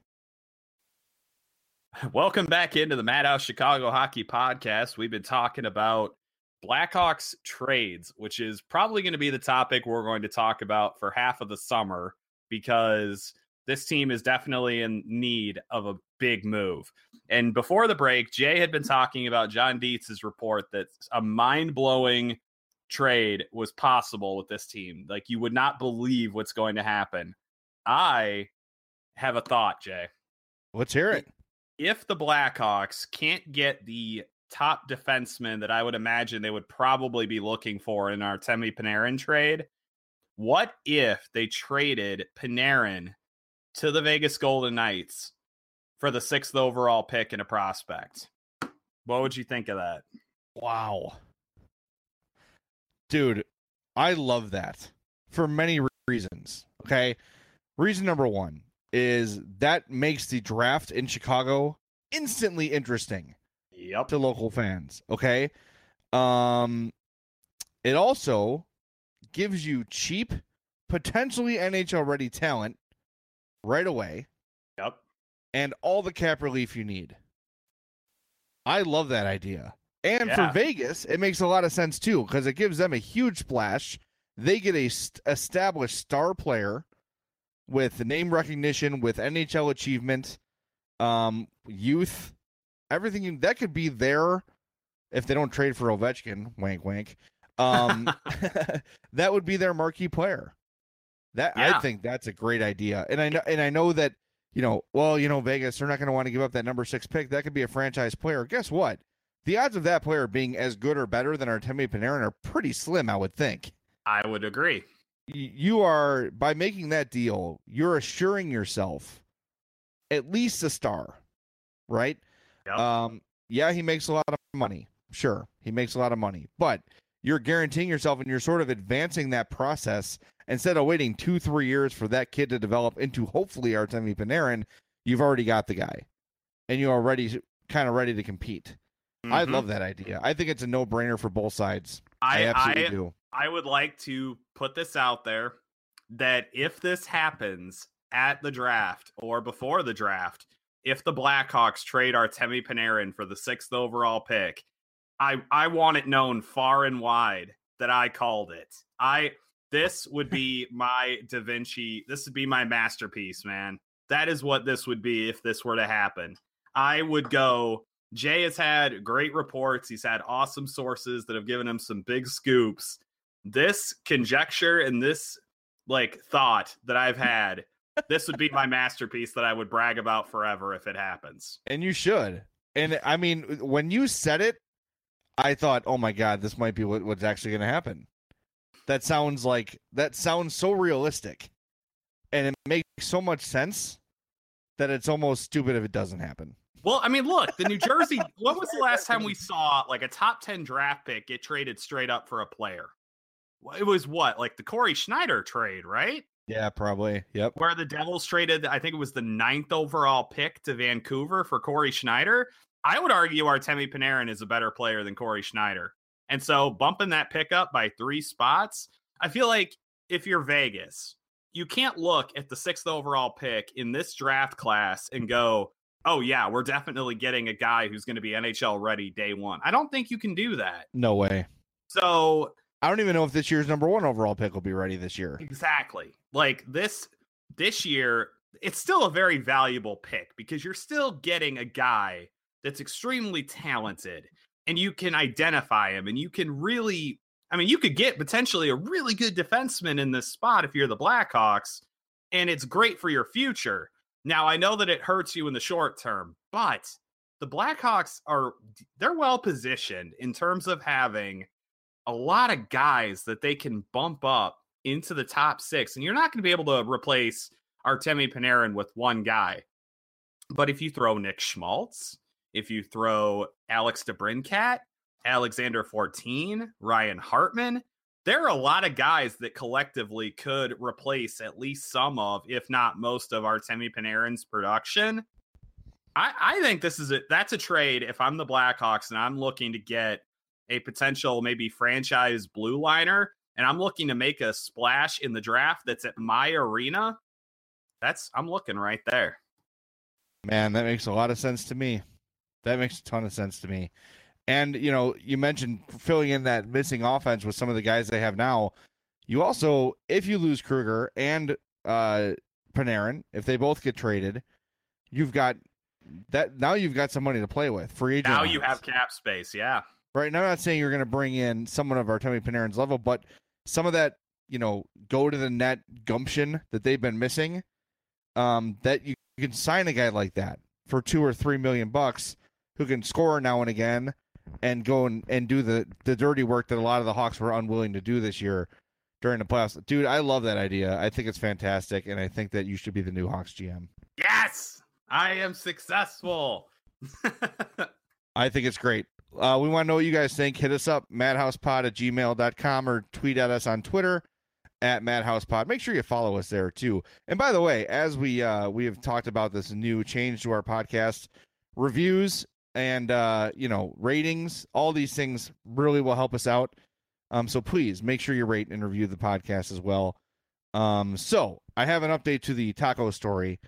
Speaker 4: Welcome back into the Madhouse Chicago Hockey Podcast. We've been talking about Blackhawks trades, which is probably going to be the topic we're going to talk about for half of the summer because this team is definitely in need of a big move. And before the break, Jay had been talking about John Dietz's report that a mind blowing trade was possible with this team. Like you would not believe what's going to happen. I have a thought, Jay.
Speaker 1: Let's hear it.
Speaker 4: If the Blackhawks can't get the top defenseman that I would imagine they would probably be looking for in Artemi Panarin trade. What if they traded Panarin to the Vegas Golden Knights for the sixth overall pick and a prospect? What would you think of that?
Speaker 1: Wow. Dude, I love that for many reasons. Okay. Reason number one is that makes the draft in Chicago instantly interesting
Speaker 4: yep.
Speaker 1: to local fans. Okay. Um, it also gives you cheap, potentially NHL ready talent right away.
Speaker 4: Yep.
Speaker 1: And all the cap relief you need. I love that idea. And yeah. for Vegas, it makes a lot of sense too because it gives them a huge splash. They get a st- established star player with name recognition, with NHL achievement, um, youth, everything that could be there if they don't trade for Ovechkin. Wank, wank. Um, that would be their marquee player. That yeah. I think that's a great idea, and I know, and I know that you know, well, you know, Vegas they're not going to want to give up that number six pick. That could be a franchise player. Guess what? The odds of that player being as good or better than Artemi Panarin are pretty slim, I would think.
Speaker 4: I would agree.
Speaker 1: You are by making that deal, you're assuring yourself at least a star, right? Yep. Um, yeah, he makes a lot of money. Sure, he makes a lot of money, but you're guaranteeing yourself and you're sort of advancing that process instead of waiting two, three years for that kid to develop into hopefully Artemi Panarin. You've already got the guy, and you're already kind of ready to compete. I
Speaker 4: Mhm.
Speaker 1: love that idea. I think it's a no brainer for both sides. I,
Speaker 4: I,
Speaker 1: absolutely
Speaker 4: I,
Speaker 1: do.
Speaker 4: I would like to put this out there that if this happens at the draft or before the draft, if the Blackhawks trade Artemi Panarin for the sixth overall pick, I I want it known far and wide that I called it. I this would be my Da Vinci. This would be my masterpiece, man. That is what this would be if this were to happen. I would go. Jay has had great reports. He's had awesome sources that have given him some big scoops. This conjecture and this like thought that I've had, this would be my masterpiece that I would brag about forever if it happens.
Speaker 1: And you should. And I mean, when you said it, I thought, oh my God, this might be what, what's actually going to happen. That sounds like, that sounds so realistic. And it makes so much sense that it's almost stupid if it doesn't happen.
Speaker 4: Well, I mean, look, the New Jersey. when was the last time we saw like a top 10 draft pick get traded straight up for a player? It was what, like the Corey Schneider trade, right?
Speaker 1: Yeah, probably. Yep.
Speaker 4: Where the Devils traded, I think it was the ninth overall pick to Vancouver for Corey Schneider. I would argue Artemi Panarin is a better player than Corey Schneider. And so bumping that pick up by three spots, I feel like if you're Vegas, you can't look at the sixth overall pick in this draft class and go, oh, yeah, we're definitely getting a guy who's going to be NHL ready day one. I don't think you can do that.
Speaker 1: No way.
Speaker 4: So
Speaker 1: I don't even know if this year's number one overall pick will be ready this year.
Speaker 4: Exactly. Like this this year, it's still a very valuable pick because you're still getting a guy that's extremely talented and you can identify him and you can really I mean, you could get potentially a really good defenseman in this spot if you're the Blackhawks and it's great for your future. Now, I know that it hurts you in the short term, but the Blackhawks are they're well positioned in terms of having a lot of guys that they can bump up into the top six, and you're not going to be able to replace Artemi Panarin with one guy. But if you throw Nick Schmaltz, if you throw Alex DeBrincat, Alexandre Fortin, Ryan Hartman, there are a lot of guys that collectively could replace at least some of, if not most of, Artemi Panarin's production. I, I think this is a that's a trade. If I'm the Blackhawks and I'm looking to get a potential maybe franchise blue liner and I'm looking to make a splash in the draft that's at my arena, that's I'm looking right there.
Speaker 1: Man, that makes a lot of sense to me. That makes a ton of sense to me. And you know, you mentioned filling in that missing offense with some of the guys they have now. You also, if you lose Kruger and uh Panarin, if they both get traded, you've got that now you've got some money to play with. Free agent.
Speaker 4: Now you have cap space, yeah.
Speaker 1: right. And I'm not saying you're going to bring in someone of Artemi Panarin's level, but some of that, you know, go to the net gumption that they've been missing. Um, that you, you can sign a guy like that for two or three million bucks, who can score now and again, and go and, and do the the dirty work that a lot of the Hawks were unwilling to do this year during the playoffs. Dude, I love that idea. I think it's fantastic, and I think that you should be the new Hawks GM.
Speaker 4: Yes, I am successful.
Speaker 1: I think it's great. Uh, we want to know what you guys think. Hit us up, madhousepod at gmail.com or tweet at us on Twitter at madhousepod. Make sure you follow us there too. And by the way, as we uh, we have talked about this new change to our podcast, reviews and uh, you know ratings, all these things really will help us out. Um, so please make sure you rate and review the podcast as well. Um, so I have an update to the taco story.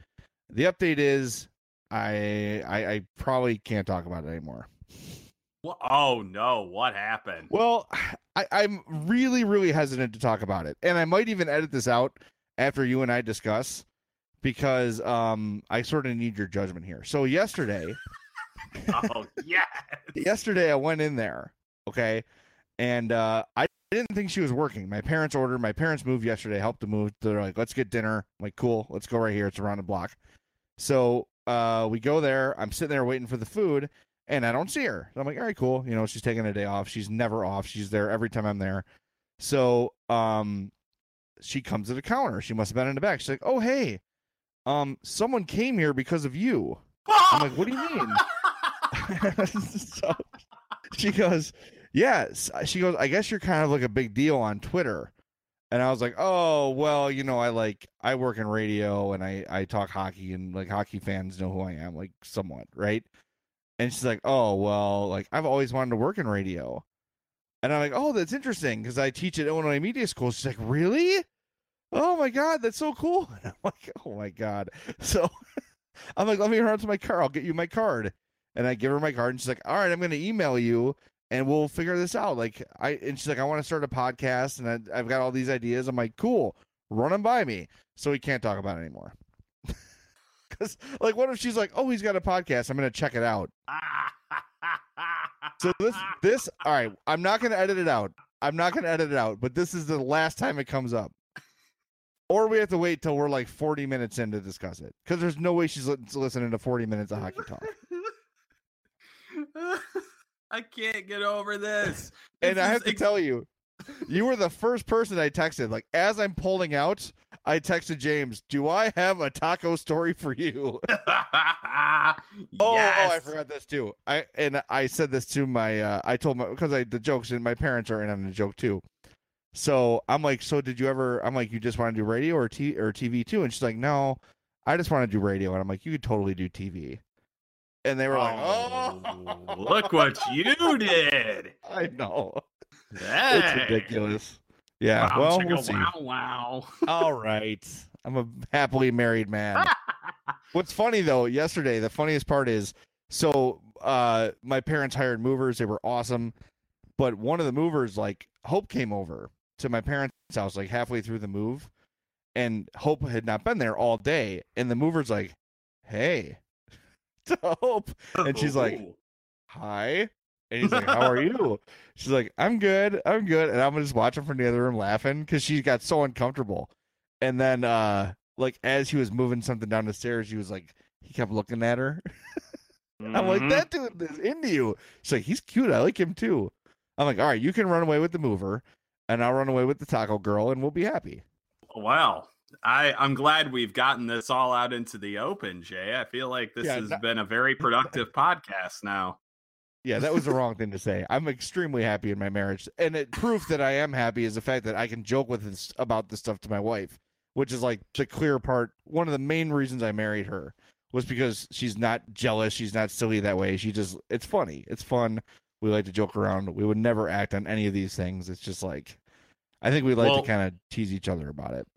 Speaker 1: The update is I I, I probably can't talk about it anymore.
Speaker 4: Oh no, what happened?
Speaker 1: Well, I, I'm really, really hesitant to talk about it, and I might even edit this out after you and I discuss because um I sort of need your judgment here. So yesterday,
Speaker 4: oh yeah,
Speaker 1: yesterday I went in there, okay, and uh I didn't think she was working. My parents ordered. My parents moved yesterday, helped to move. They're like, "Let's get dinner." I'm like, "Cool, let's go right here. It's around the block." So uh we go there. I'm sitting there waiting for the food, and I don't see her. So I'm like, all right, cool. You know, she's taking a day off. She's never off. She's there every time I'm there. So um she comes to the counter. She must have been in the back. She's like, oh hey, um, someone came here because of you. I'm like, what do you mean? so she goes, Yes. She goes, I guess you're kind of like a big deal on Twitter. And I was like, oh, well, you know, I like, I work in radio and I, I talk hockey and like hockey fans know who I am, like somewhat, right? And she's like, oh, well, like I've always wanted to work in radio. And I'm like, oh, that's interesting because I teach at Illinois Media School. She's like, really? Oh my God, that's so cool. And I'm like, oh my God. So I'm like, let me run to my car. I'll get you my card. And I give her my card and she's like, all right, I'm going to email you and we'll figure this out. Like I and she's like, I want to start a podcast and I, have got all these ideas. I'm like, cool, run them by me. So we can't talk about it anymore. Because like, what if she's like, oh, he's got a podcast. I'm gonna check it out. so this this all right. I'm not gonna edit it out. I'm not gonna edit it out. But this is the last time it comes up. Or we have to wait till we're like 40 minutes in to discuss it because there's no way she's listening to 40 minutes of hockey talk.
Speaker 4: I can't get over this.
Speaker 1: and I have to ex- tell you, you were the first person I texted. Like as I'm pulling out, I texted James, "Do I have a taco story for you?" yes. oh, oh, I forgot this too. I and I said this to my. Uh, I told my because I the jokes and my parents are in on the joke too. So I'm like, so did you ever? I'm like, you just want to do radio or t or TV too? And she's like, no, I just want to do radio. And I'm like, you could totally do TV and they were oh, like, "Oh,
Speaker 4: look what you did!"
Speaker 1: I know. Dang. It's ridiculous. Yeah. Wow, well, we'll see.
Speaker 4: Wow! Wow!
Speaker 1: All right. I'm a happily married man. What's funny though, yesterday, the funniest part is, so uh, my parents hired movers. They were awesome, but one of the movers, like Hope, came over to my parents' house like halfway through the move, and Hope had not been there all day, and the mover's like, "Hey." to Hope. And she's like, oh. Hi. And he's like, How are you? She's like, I'm good. I'm good. And I'm just watching from the other room laughing because she got so uncomfortable. And then uh like as he was moving something down the stairs, he was like he kept looking at her. mm-hmm. I'm like, mm-hmm. that dude is into you. She's like, he's cute. I like him too. I'm like, all right, you can run away with the mover, and I'll run away with the taco girl, and we'll be happy.
Speaker 4: Wow. I I'm glad we've gotten this all out into the open, Jay. I feel like this yeah, has not- been a very productive podcast now.
Speaker 1: Yeah, that was the wrong thing to say. I'm extremely happy in my marriage, and it, proof that I am happy is the fact that I can joke with this about this stuff to my wife, which is like the clear part. One of the main reasons I married her was because she's not jealous, she's not silly that way. She just it's funny, it's fun. We like to joke around. We would never act on any of these things. It's just like I think we like well, to kind of tease each other about it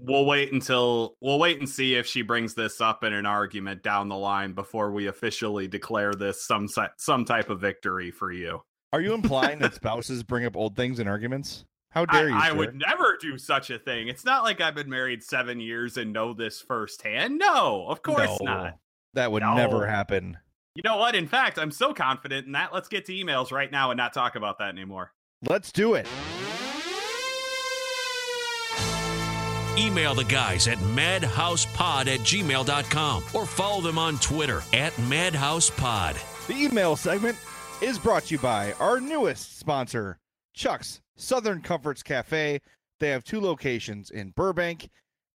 Speaker 4: we'll wait until we'll wait and see if she brings this up in an argument down the line before we officially declare this some some type of victory for you.
Speaker 1: Are you implying that spouses bring up old things in arguments? How dare
Speaker 4: I,
Speaker 1: you?
Speaker 4: I would never do such a thing. It's not like I've been married seven years and know this firsthand. No, of course no, not.
Speaker 1: That would no. never happen.
Speaker 4: You know what? In fact, I'm so confident in that. Let's get to emails right now and not talk about that anymore.
Speaker 1: Let's do it.
Speaker 2: Email the guys at madhousepod at gmail.com or follow them on Twitter at madhousepod.
Speaker 1: The email segment is brought to you by our newest sponsor, Chuck's Southern Comforts Cafe. They have two locations in Burbank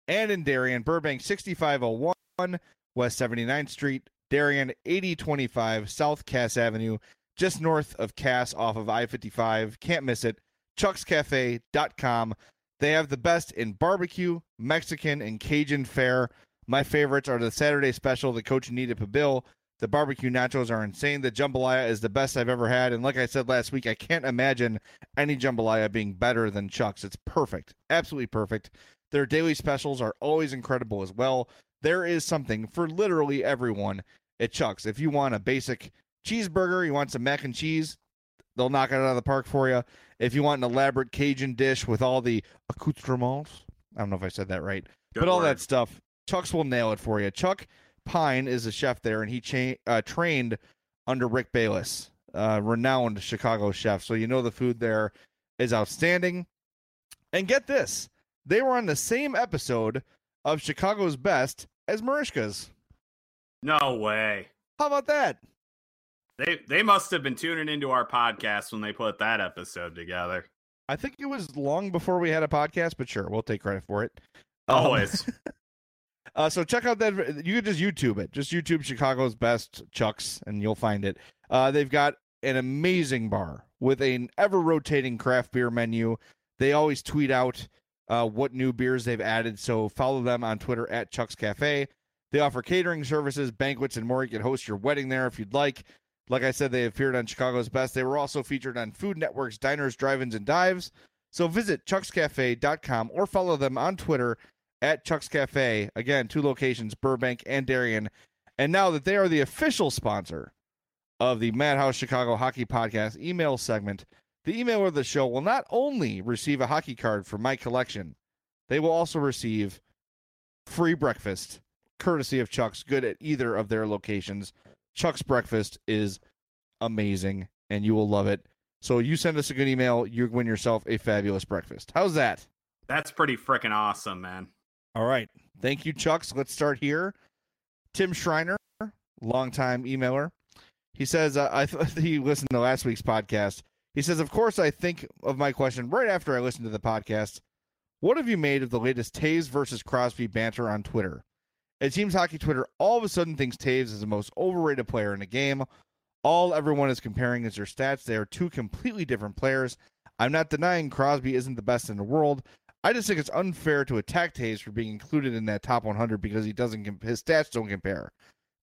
Speaker 1: and in Darien. Burbank 6501 West 79th Street, Darien 8025 South Cass Avenue, just north of Cass off of I 55. Can't miss it. Chuck'sCafe.com. They have the best in barbecue, Mexican, and Cajun fare. My favorites are the Saturday special, the Cochinita Pibil. The barbecue nachos are insane. The jambalaya is the best I've ever had. And like I said last week, I can't imagine any jambalaya being better than Chuck's. It's perfect. Absolutely perfect. Their daily specials are always incredible as well. There is something for literally everyone at Chuck's. If you want a basic cheeseburger, you want some mac and cheese, they'll knock it out of the park for you. If you want an elaborate Cajun dish with all the accoutrements, I don't know if I said that right, Good but all that stuff, Chuck's will nail it for you. Chuck Pine is a chef there, and he cha- uh, trained under Rick Bayless, uh, renowned Chicago chef. So you know the food there is outstanding. And get this, they were on the same episode of Chicago's Best as Merichka's.
Speaker 4: No way.
Speaker 1: How about that?
Speaker 4: They they must have been tuning into our podcast when they put that episode together.
Speaker 1: I think it was long before we had a podcast, but sure, we'll take credit for it.
Speaker 4: Um, Always. Um,
Speaker 1: uh, so check out that. You can just YouTube it. Just YouTube Chicago's best Chucks, and you'll find it. Uh, they've got an amazing bar, with an ever rotating craft beer menu. They always tweet out uh, what new beers they've added. So follow them on Twitter at Chuck's Cafe. They offer catering services, banquets, and more. You can host your wedding there if you'd like. Like I said, they appeared on Chicago's Best. They were also featured on Food Network's Diners, Drive-Ins, and Dives. So visit chuckscafe.com or follow them on Twitter at Chuck's Cafe. Again, two locations, Burbank and Darien. And now that they are the official sponsor of the Madhouse Chicago Hockey Podcast email segment, the emailer of the show will not only receive a hockey card from my collection, they will also receive free breakfast courtesy of Chuck's, good at either of their locations. Chuck's breakfast is amazing and you will love it. So you send us a good email, you win yourself a fabulous breakfast. How's that?
Speaker 4: That's pretty freaking awesome, man.
Speaker 1: All right. Thank you, Chucks. Let's start here. Tim Schreiner, longtime emailer. He says, uh, I th- he listened to last week's podcast. He says, Of course, I think of my question right after I listened to the podcast. What have you made of the latest Toews versus Crosby banter on Twitter? It seems hockey Twitter all of a sudden thinks Toews is the most overrated player in the game. All everyone is comparing is their stats. They are two completely different players. I'm not denying Crosby isn't the best in the world. I just think it's unfair to attack Toews for being included in that top 100 because he doesn't his stats don't compare.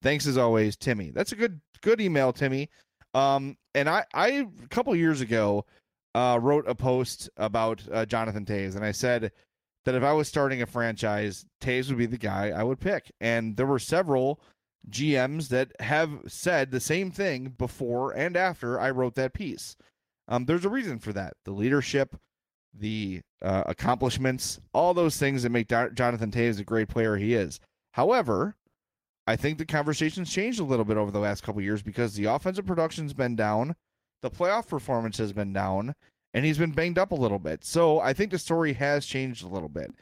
Speaker 1: Thanks as always, Timmy. That's a good good email, Timmy. Um, and I I a couple years ago uh, wrote a post about uh, Jonathan Toews, and I said that if I was starting a franchise, Toews would be the guy I would pick. And there were several GMs that have said the same thing before and after I wrote that piece. Um, there's a reason for that. The leadership, the uh, accomplishments, all those things that make Do- Jonathan Toews a great player he is. However, I think the conversation's changed a little bit over the last couple years because the offensive production's been down, the playoff performance has been down, and he's been banged up a little bit. So I think the story has changed a little bit.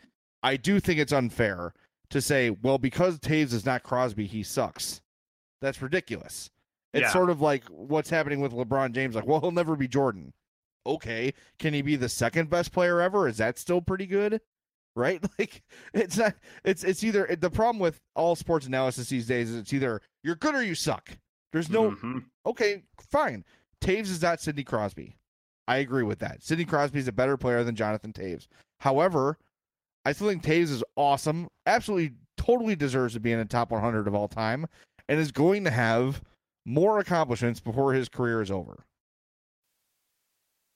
Speaker 1: I do think it's unfair to say, well, because Toews is not Crosby, he sucks. That's ridiculous. It's
Speaker 4: Yeah.
Speaker 1: sort of like what's happening with LeBron James. Like, well, he'll never be Jordan. Okay, can he be the second best player ever? Is that still pretty good? Right? Like, it's not. It's it's either the problem with all sports analysis these days is it's either you're good or you suck. There's no
Speaker 4: Mhm.
Speaker 1: okay, fine. Toews is not Sidney Crosby. I agree with that. Sidney Crosby is a better player than Jonathan Toews. However, I still think Toews is awesome. Absolutely, totally deserves to be in the top 100 of all time, and is going to have more accomplishments before his career is over.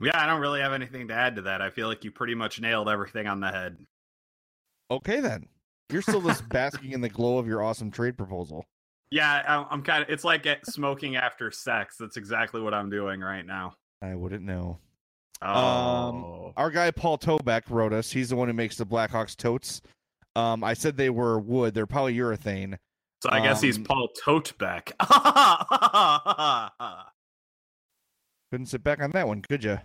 Speaker 4: Yeah, I don't really have anything to add to that. I feel like you pretty much nailed everything on the head.
Speaker 1: Okay, then you're still just basking in the glow of your awesome trade proposal.
Speaker 4: Yeah, I'm, I'm kind of. It's like uh, smoking after sex. That's exactly what I'm doing right now.
Speaker 1: I wouldn't know.
Speaker 4: Oh,
Speaker 1: Our guy Paul Tobeck wrote us. He's the one who makes the Blackhawks totes. Um, I said they were wood. They're polyurethane.
Speaker 4: so I guess he's
Speaker 1: um,
Speaker 4: Paul Totebeck.
Speaker 1: Couldn't sit back on that one, could you?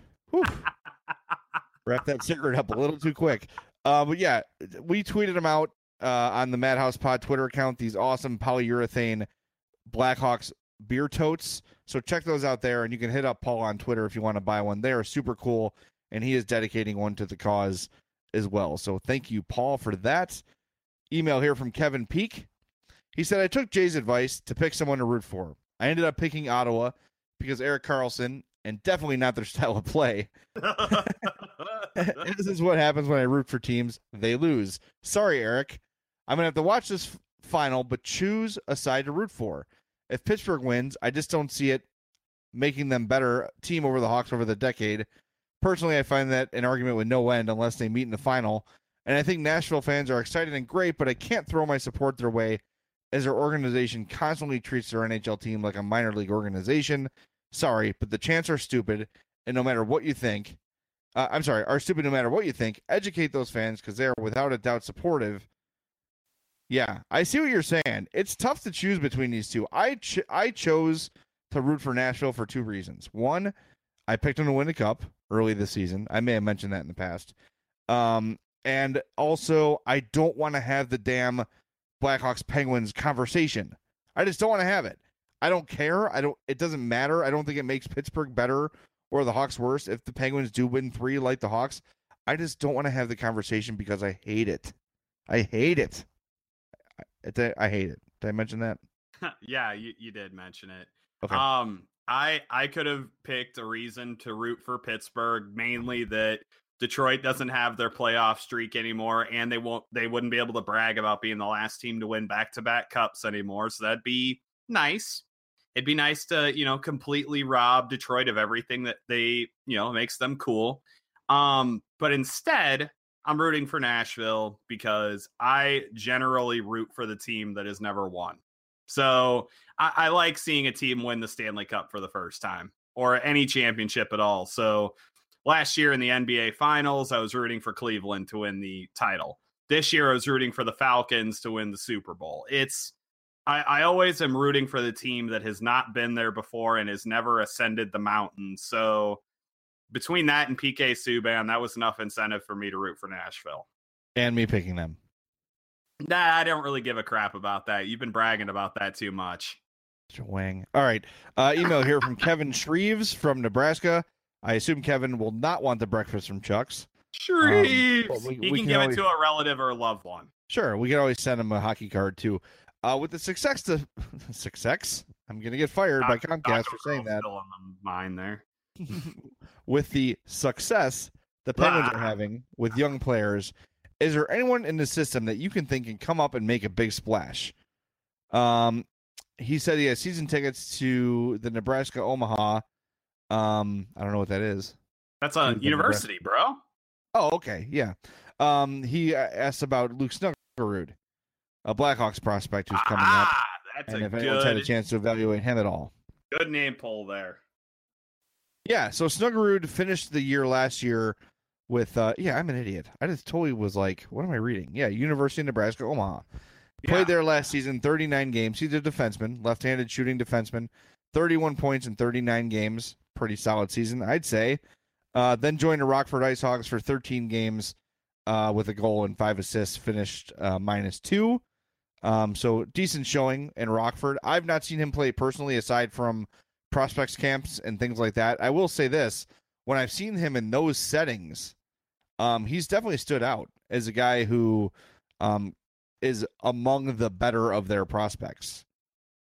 Speaker 1: Wrap that cigarette up a little too quick. Uh, but yeah, we tweeted them out uh, on the Madhouse Pod Twitter account. These awesome polyurethane Blackhawks beer totes. So check those out there, and you can hit up Paul on Twitter if you want to buy one. They are super cool, and he is dedicating one to the cause as well. So thank you, Paul, for that. Email here from Kevin Peak. He said, I took Jay's advice to pick someone to root for. I ended up picking Ottawa because Erik Karlsson, and definitely not their style of play, this is what happens when I root for teams. They lose. Sorry, Erik. I'm going to have to watch this final, but choose a side to root for. If Pittsburgh wins, I just don't see it making them better team over the Hawks over the decade. Personally, I find that an argument with no end unless they meet in the final. And I think Nashville fans are excited and great, but I can't throw my support their way as their organization constantly treats their NHL team like a minor league organization. Sorry, but the chants are stupid, and no matter what you think, uh, I'm sorry, are stupid no matter what you think. Educate those fans because they are without a doubt supportive. Yeah, I see what you're saying. It's tough to choose between these two. I ch- I chose to root for Nashville for two reasons. One, I picked them to win the cup early this season. I may have mentioned that in the past. Um, and also, I don't want to have the damn Blackhawks Penguins conversation. I just don't want to have it. I don't care. I don't. It doesn't matter. I don't think it makes Pittsburgh better or the Hawks worse if the Penguins do win three like the Hawks. I just don't want to have the conversation because I hate it. I hate it. I, I hate it. Did I mention that?
Speaker 4: yeah, you, you did mention it.
Speaker 1: Okay.
Speaker 4: Um, I I could have picked a reason to root for Pittsburgh, mainly that Detroit doesn't have their playoff streak anymore, and they won't they wouldn't be able to brag about being the last team to win back to back cups anymore. So that'd be nice. It'd be nice to, you know, completely rob Detroit of everything that they, you know, makes them cool. Um, but instead, I'm rooting for Nashville because I generally root for the team that has never won. So I, I like seeing a team win the Stanley Cup for the first time or any championship at all. So last year in the NBA Finals, I was rooting for Cleveland to win the title. This year, I was rooting for the Falcons to win the Super Bowl. It's I, I, always am rooting for the team that has not been there before and has never ascended the mountain. So between that and PK Subban, that was enough incentive for me to root for Nashville.
Speaker 1: And me picking them.
Speaker 4: Nah, I don't really give a crap about that. You've been bragging about that too much.
Speaker 1: Wang. All right. Uh, email here from Kevin Shreves from Nebraska. I assume Kevin will not want the breakfast from Chuck's.
Speaker 4: Shreves. Um, we, he we can, can, give always... it to a relative or a loved one.
Speaker 1: Sure, we can always send him a hockey card too. Uh, with the success to success, I'm gonna get fired by Comcast for saying that.
Speaker 4: Still on the mind there.
Speaker 1: With the success the Penguins are having with young players, is there anyone in the system that you can think can come up and make a big splash? Um, he said he has season tickets to the Nebraska Omaha. Um, I don't know what that is.
Speaker 4: That's a university, bro.
Speaker 1: Oh, okay, yeah. Um, he asked about Luc Snuggerud, a Blackhawks prospect who's coming ah, up.
Speaker 4: That's
Speaker 1: and
Speaker 4: a
Speaker 1: if
Speaker 4: good,
Speaker 1: anyone's had a chance to evaluate him at all.
Speaker 4: Good name poll there.
Speaker 1: Yeah, so Snuggerud finished the year last year with uh yeah, I'm an idiot. I just totally was like, what am I reading? Yeah, University of Nebraska Omaha. Yeah. Played there last season, 39 games. He's a defenseman, left-handed shooting defenseman. 31 points in 39 games. Pretty solid season, I'd say. Uh, then joined the Rockford Ice Hogs for 13 games uh, with a goal and five assists, finished uh, minus two. Um, so decent showing in Rockford. I've not seen him play personally aside from prospects camps and things like that. I will say this: when I've seen him in those settings, um, he's definitely stood out as a guy who um, is among the better of their prospects.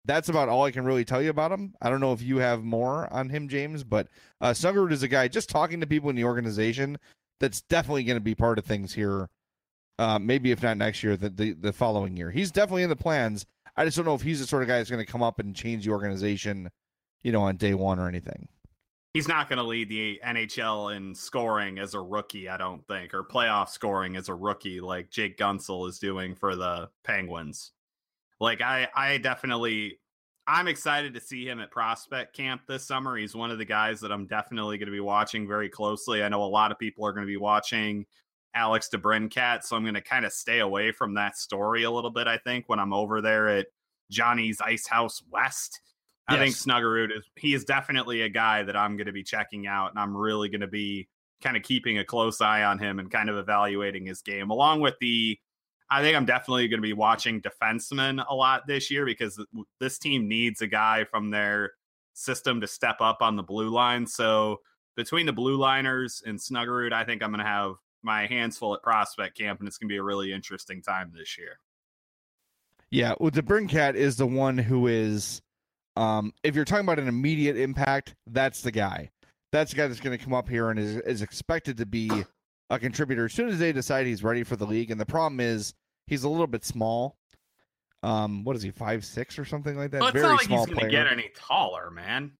Speaker 1: That's about all I can really tell you about him. I don't know if you have more on him, James, but uh, Snuggerud is a guy just talking to people in the organization that's definitely going to be part of things here. Uh, maybe if not next year, the, the the following year. He's definitely in the plans. I just don't know if he's the sort of guy that's going to come up and change the organization you know, on day one or anything.
Speaker 4: He's not going to lead the NHL in scoring as a rookie, I don't think, or playoff scoring as a rookie like Jake Guentzel is doing for the Penguins. Like I, I definitely, I'm excited to see him at prospect camp this summer. He's one of the guys that I'm definitely going to be watching very closely. I know a lot of people are going to be watching Alex DeBrincat, so I'm going to kind of stay away from that story a little bit. I think when I'm over there at Johnny's Ice House West I think Snuggerud is he is definitely a guy that I'm going to be checking out, and I'm really going to be kind of keeping a close eye on him and kind of evaluating his game, along with the. I think I'm definitely going to be watching defensemen a lot this year because this team needs a guy from their system to step up on the blue line. So between the blue liners and Snuggerud, I think I'm going to have my hands full at prospect camp, and it's going to be a really interesting time this year.
Speaker 1: Yeah, well, DeBrincat is the one who is um, if you're talking about an immediate impact, that's the guy. That's the guy that's going to come up here and is, is expected to be a contributor as soon as they decide he's ready for the league. And the problem is he's a little bit small. Um, what is he, five six or something like that?
Speaker 4: Well, it's
Speaker 1: Very
Speaker 4: not like
Speaker 1: small
Speaker 4: he's going to get any taller, man.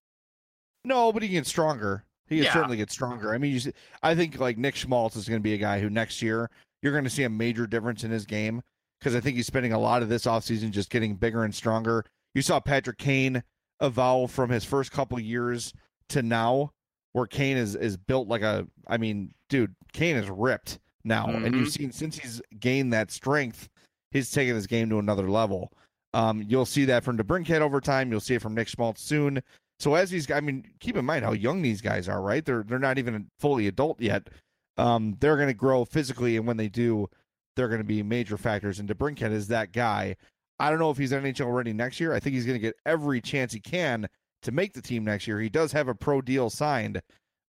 Speaker 1: No, but he gets stronger. He can
Speaker 4: yeah.
Speaker 1: certainly get stronger. I mean, you see, I think like Nick Schmaltz is going to be a guy who next year you're going to see a major difference in his game because I think he's spending a lot of this offseason just getting bigger and stronger. You saw Patrick Kane evolve from his first couple years to now, where Kane is is built like a. I mean, dude, Kane is ripped now, mm-hmm. and you've seen since he's gained that strength, he's taken his game to another level. Um, you'll see that from DeBrincat over time. You'll see it from Nick Schmaltz soon. So as these guys, I mean, keep in mind how young these guys are, right? They're they're not even fully adult yet. Um, they're going to grow physically, and when they do, they're going to be major factors. And DeBrincat is that guy. I don't know if he's NHL ready next year. I think he's going to get every chance he can to make the team next year. He does have a pro deal signed,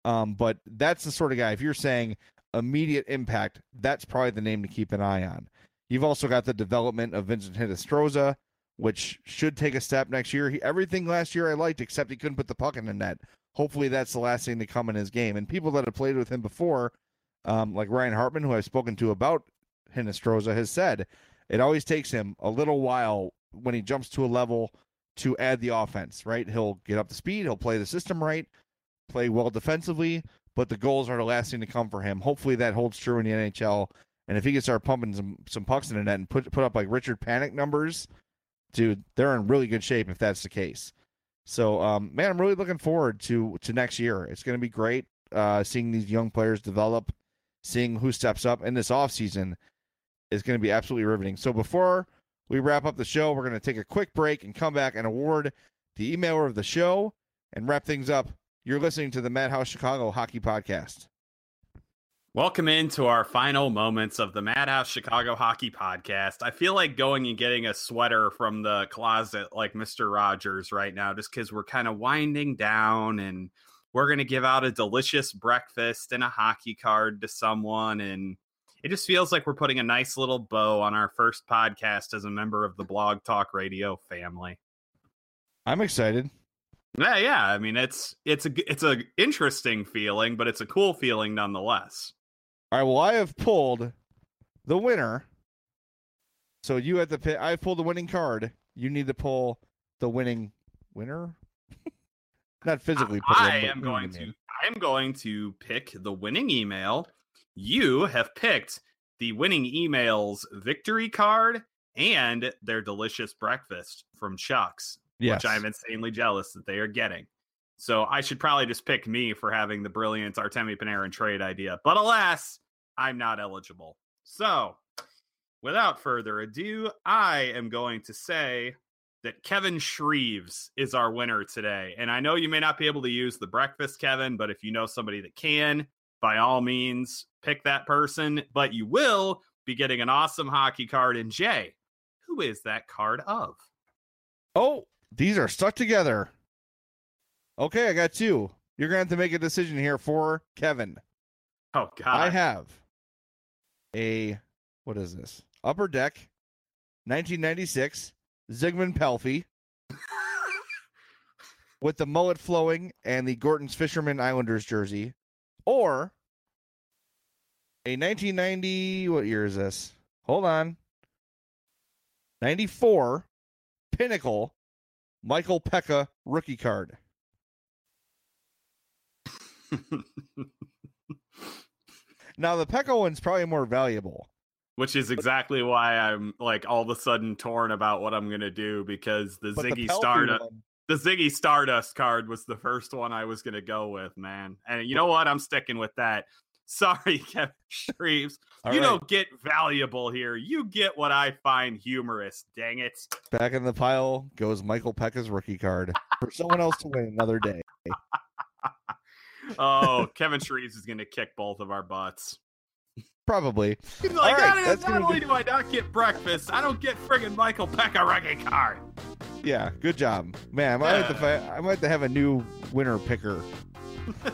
Speaker 1: um, but that's the sort of guy. If you're saying immediate impact, that's probably the name to keep an eye on. You've also got the development of Vincent Hinostroza, which should take a step next year. He, everything last year I liked, except he couldn't put the puck in the net. Hopefully, that's the last thing to come in his game. And people that have played with him before, um, like Ryan Hartman, who I've spoken to about Hinostroza, has said it always takes him a little while when he jumps to a level to add the offense, right? He'll get up to speed, he'll play the system right, play well defensively, but the goals are the last thing to come for him. Hopefully that holds true in the NHL. And if he can start pumping some, some pucks in the net and put put up like Richard Panik numbers, dude, they're in really good shape if that's the case. So, um, man, I'm really looking forward to to next year. It's going to be great uh, seeing these young players develop, seeing who steps up in this offseason is going to be absolutely riveting. So before we wrap up the show, we're going to take a quick break and come back and award the emailer of the show and wrap things up. You're listening to the Madhouse Chicago Hockey Podcast.
Speaker 4: Welcome into our final moments of the Madhouse Chicago Hockey Podcast. I feel like going and getting a sweater from the closet like Mr. Rogers right now, just because we're kind of winding down and we're going to give out a delicious breakfast and a hockey card to someone. And it just feels like we're putting a nice little bow on our first podcast as a member of the Blog Talk Radio family.
Speaker 1: I'm excited.
Speaker 4: Yeah, yeah. I mean, it's it's a it's a interesting feeling, but it's a cool feeling nonetheless.
Speaker 1: All right. Well, I have pulled the winner. So you had to pick. I pulled the winning card. You need to pull the winning winner. Not physically.
Speaker 4: I, I am going to. I am going to pick the winning email. You have picked the winning emails victory card and their delicious breakfast from Chuck's,
Speaker 1: yes.
Speaker 4: which I'm insanely jealous that they are getting. So I should probably just pick me for having the brilliant Artemi Panarin trade idea. But alas, I'm not eligible. So without further ado, I am going to say that Kevin Shreves is our winner today. And I know you may not be able to use the breakfast, Kevin, but if you know somebody that can, by all means, pick that person. But you will be getting an awesome hockey card. in Jay, who is that card of?
Speaker 1: Oh, these are stuck together. Okay, I got two. You're gonna have to make a decision here for Kevin.
Speaker 4: Oh God,
Speaker 1: I have a what is this? Upper Deck, 1996, Zigmund Palffy, with the mullet flowing and the Gorton's Fisherman Islanders jersey, or a 1990. What year is this? Hold on. 94 Pinnacle Michael Peca rookie card. now the Peca one's probably more valuable.
Speaker 4: Which is exactly why I'm like all of a sudden torn about what I'm gonna do because the
Speaker 1: But the
Speaker 4: Ziggy
Speaker 1: Palffy
Speaker 4: Stardust
Speaker 1: one-
Speaker 4: the Ziggy Stardust card was the first one I was gonna go with, man. And you know what? I'm sticking with that. Sorry, Kevin Shreves. You
Speaker 1: right.
Speaker 4: don't get valuable here. You get what I find humorous. Dang it.
Speaker 1: Back in the pile goes Michael Peca's rookie card for someone else to win another day.
Speaker 4: Oh, Kevin Shreves is gonna kick both of our butts.
Speaker 1: Probably.
Speaker 4: He's like,
Speaker 1: right, ah,
Speaker 4: "Not-
Speaker 1: that's
Speaker 4: not only
Speaker 1: do-
Speaker 4: do I not get breakfast, I don't get friggin' Michael Peca rookie card.
Speaker 1: Yeah, good job, man. I might, have to, fi- I might have to have a new winner picker.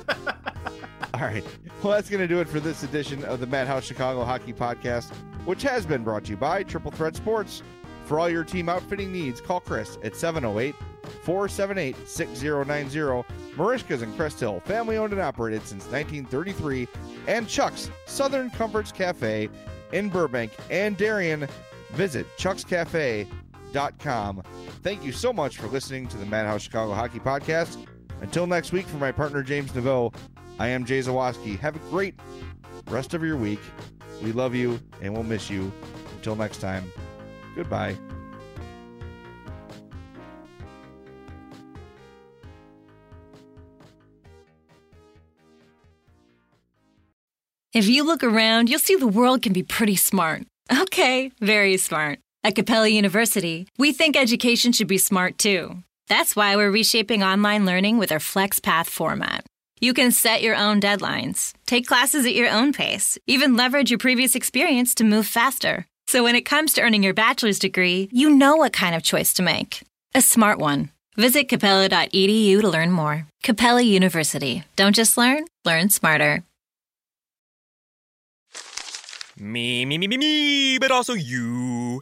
Speaker 1: All right. Well, that's going to do it for this edition of the Madhouse Chicago Hockey Podcast, which has been brought to you by Triple Threat Sports. For all your team outfitting needs, call Chris at 708 478 6090. Merichka's in Crest Hill, family owned and operated since 1933, and Chuck's Southern Comforts Cafe in Burbank and Darien. Visit chuckscafe.com. Thank you so much for listening to the Madhouse Chicago Hockey Podcast. Until next week, for my partner James Neveau, I am Jay Zawaski. Have a great rest of your week. We love you and we'll miss you. Until next time, goodbye.
Speaker 3: If you look around, you'll see the world can be pretty smart. Okay, very smart. At Capella University, we think education should be smart too. That's why we're reshaping online learning with our FlexPath format. You can set your own deadlines, take classes at your own pace, even leverage your previous experience to move faster. So when it comes to earning your bachelor's degree, you know what kind of choice to make. A smart one. Visit capella.edu to learn more. Capella University. Don't just learn, learn smarter.
Speaker 5: Me, me, me, me, me, but also you.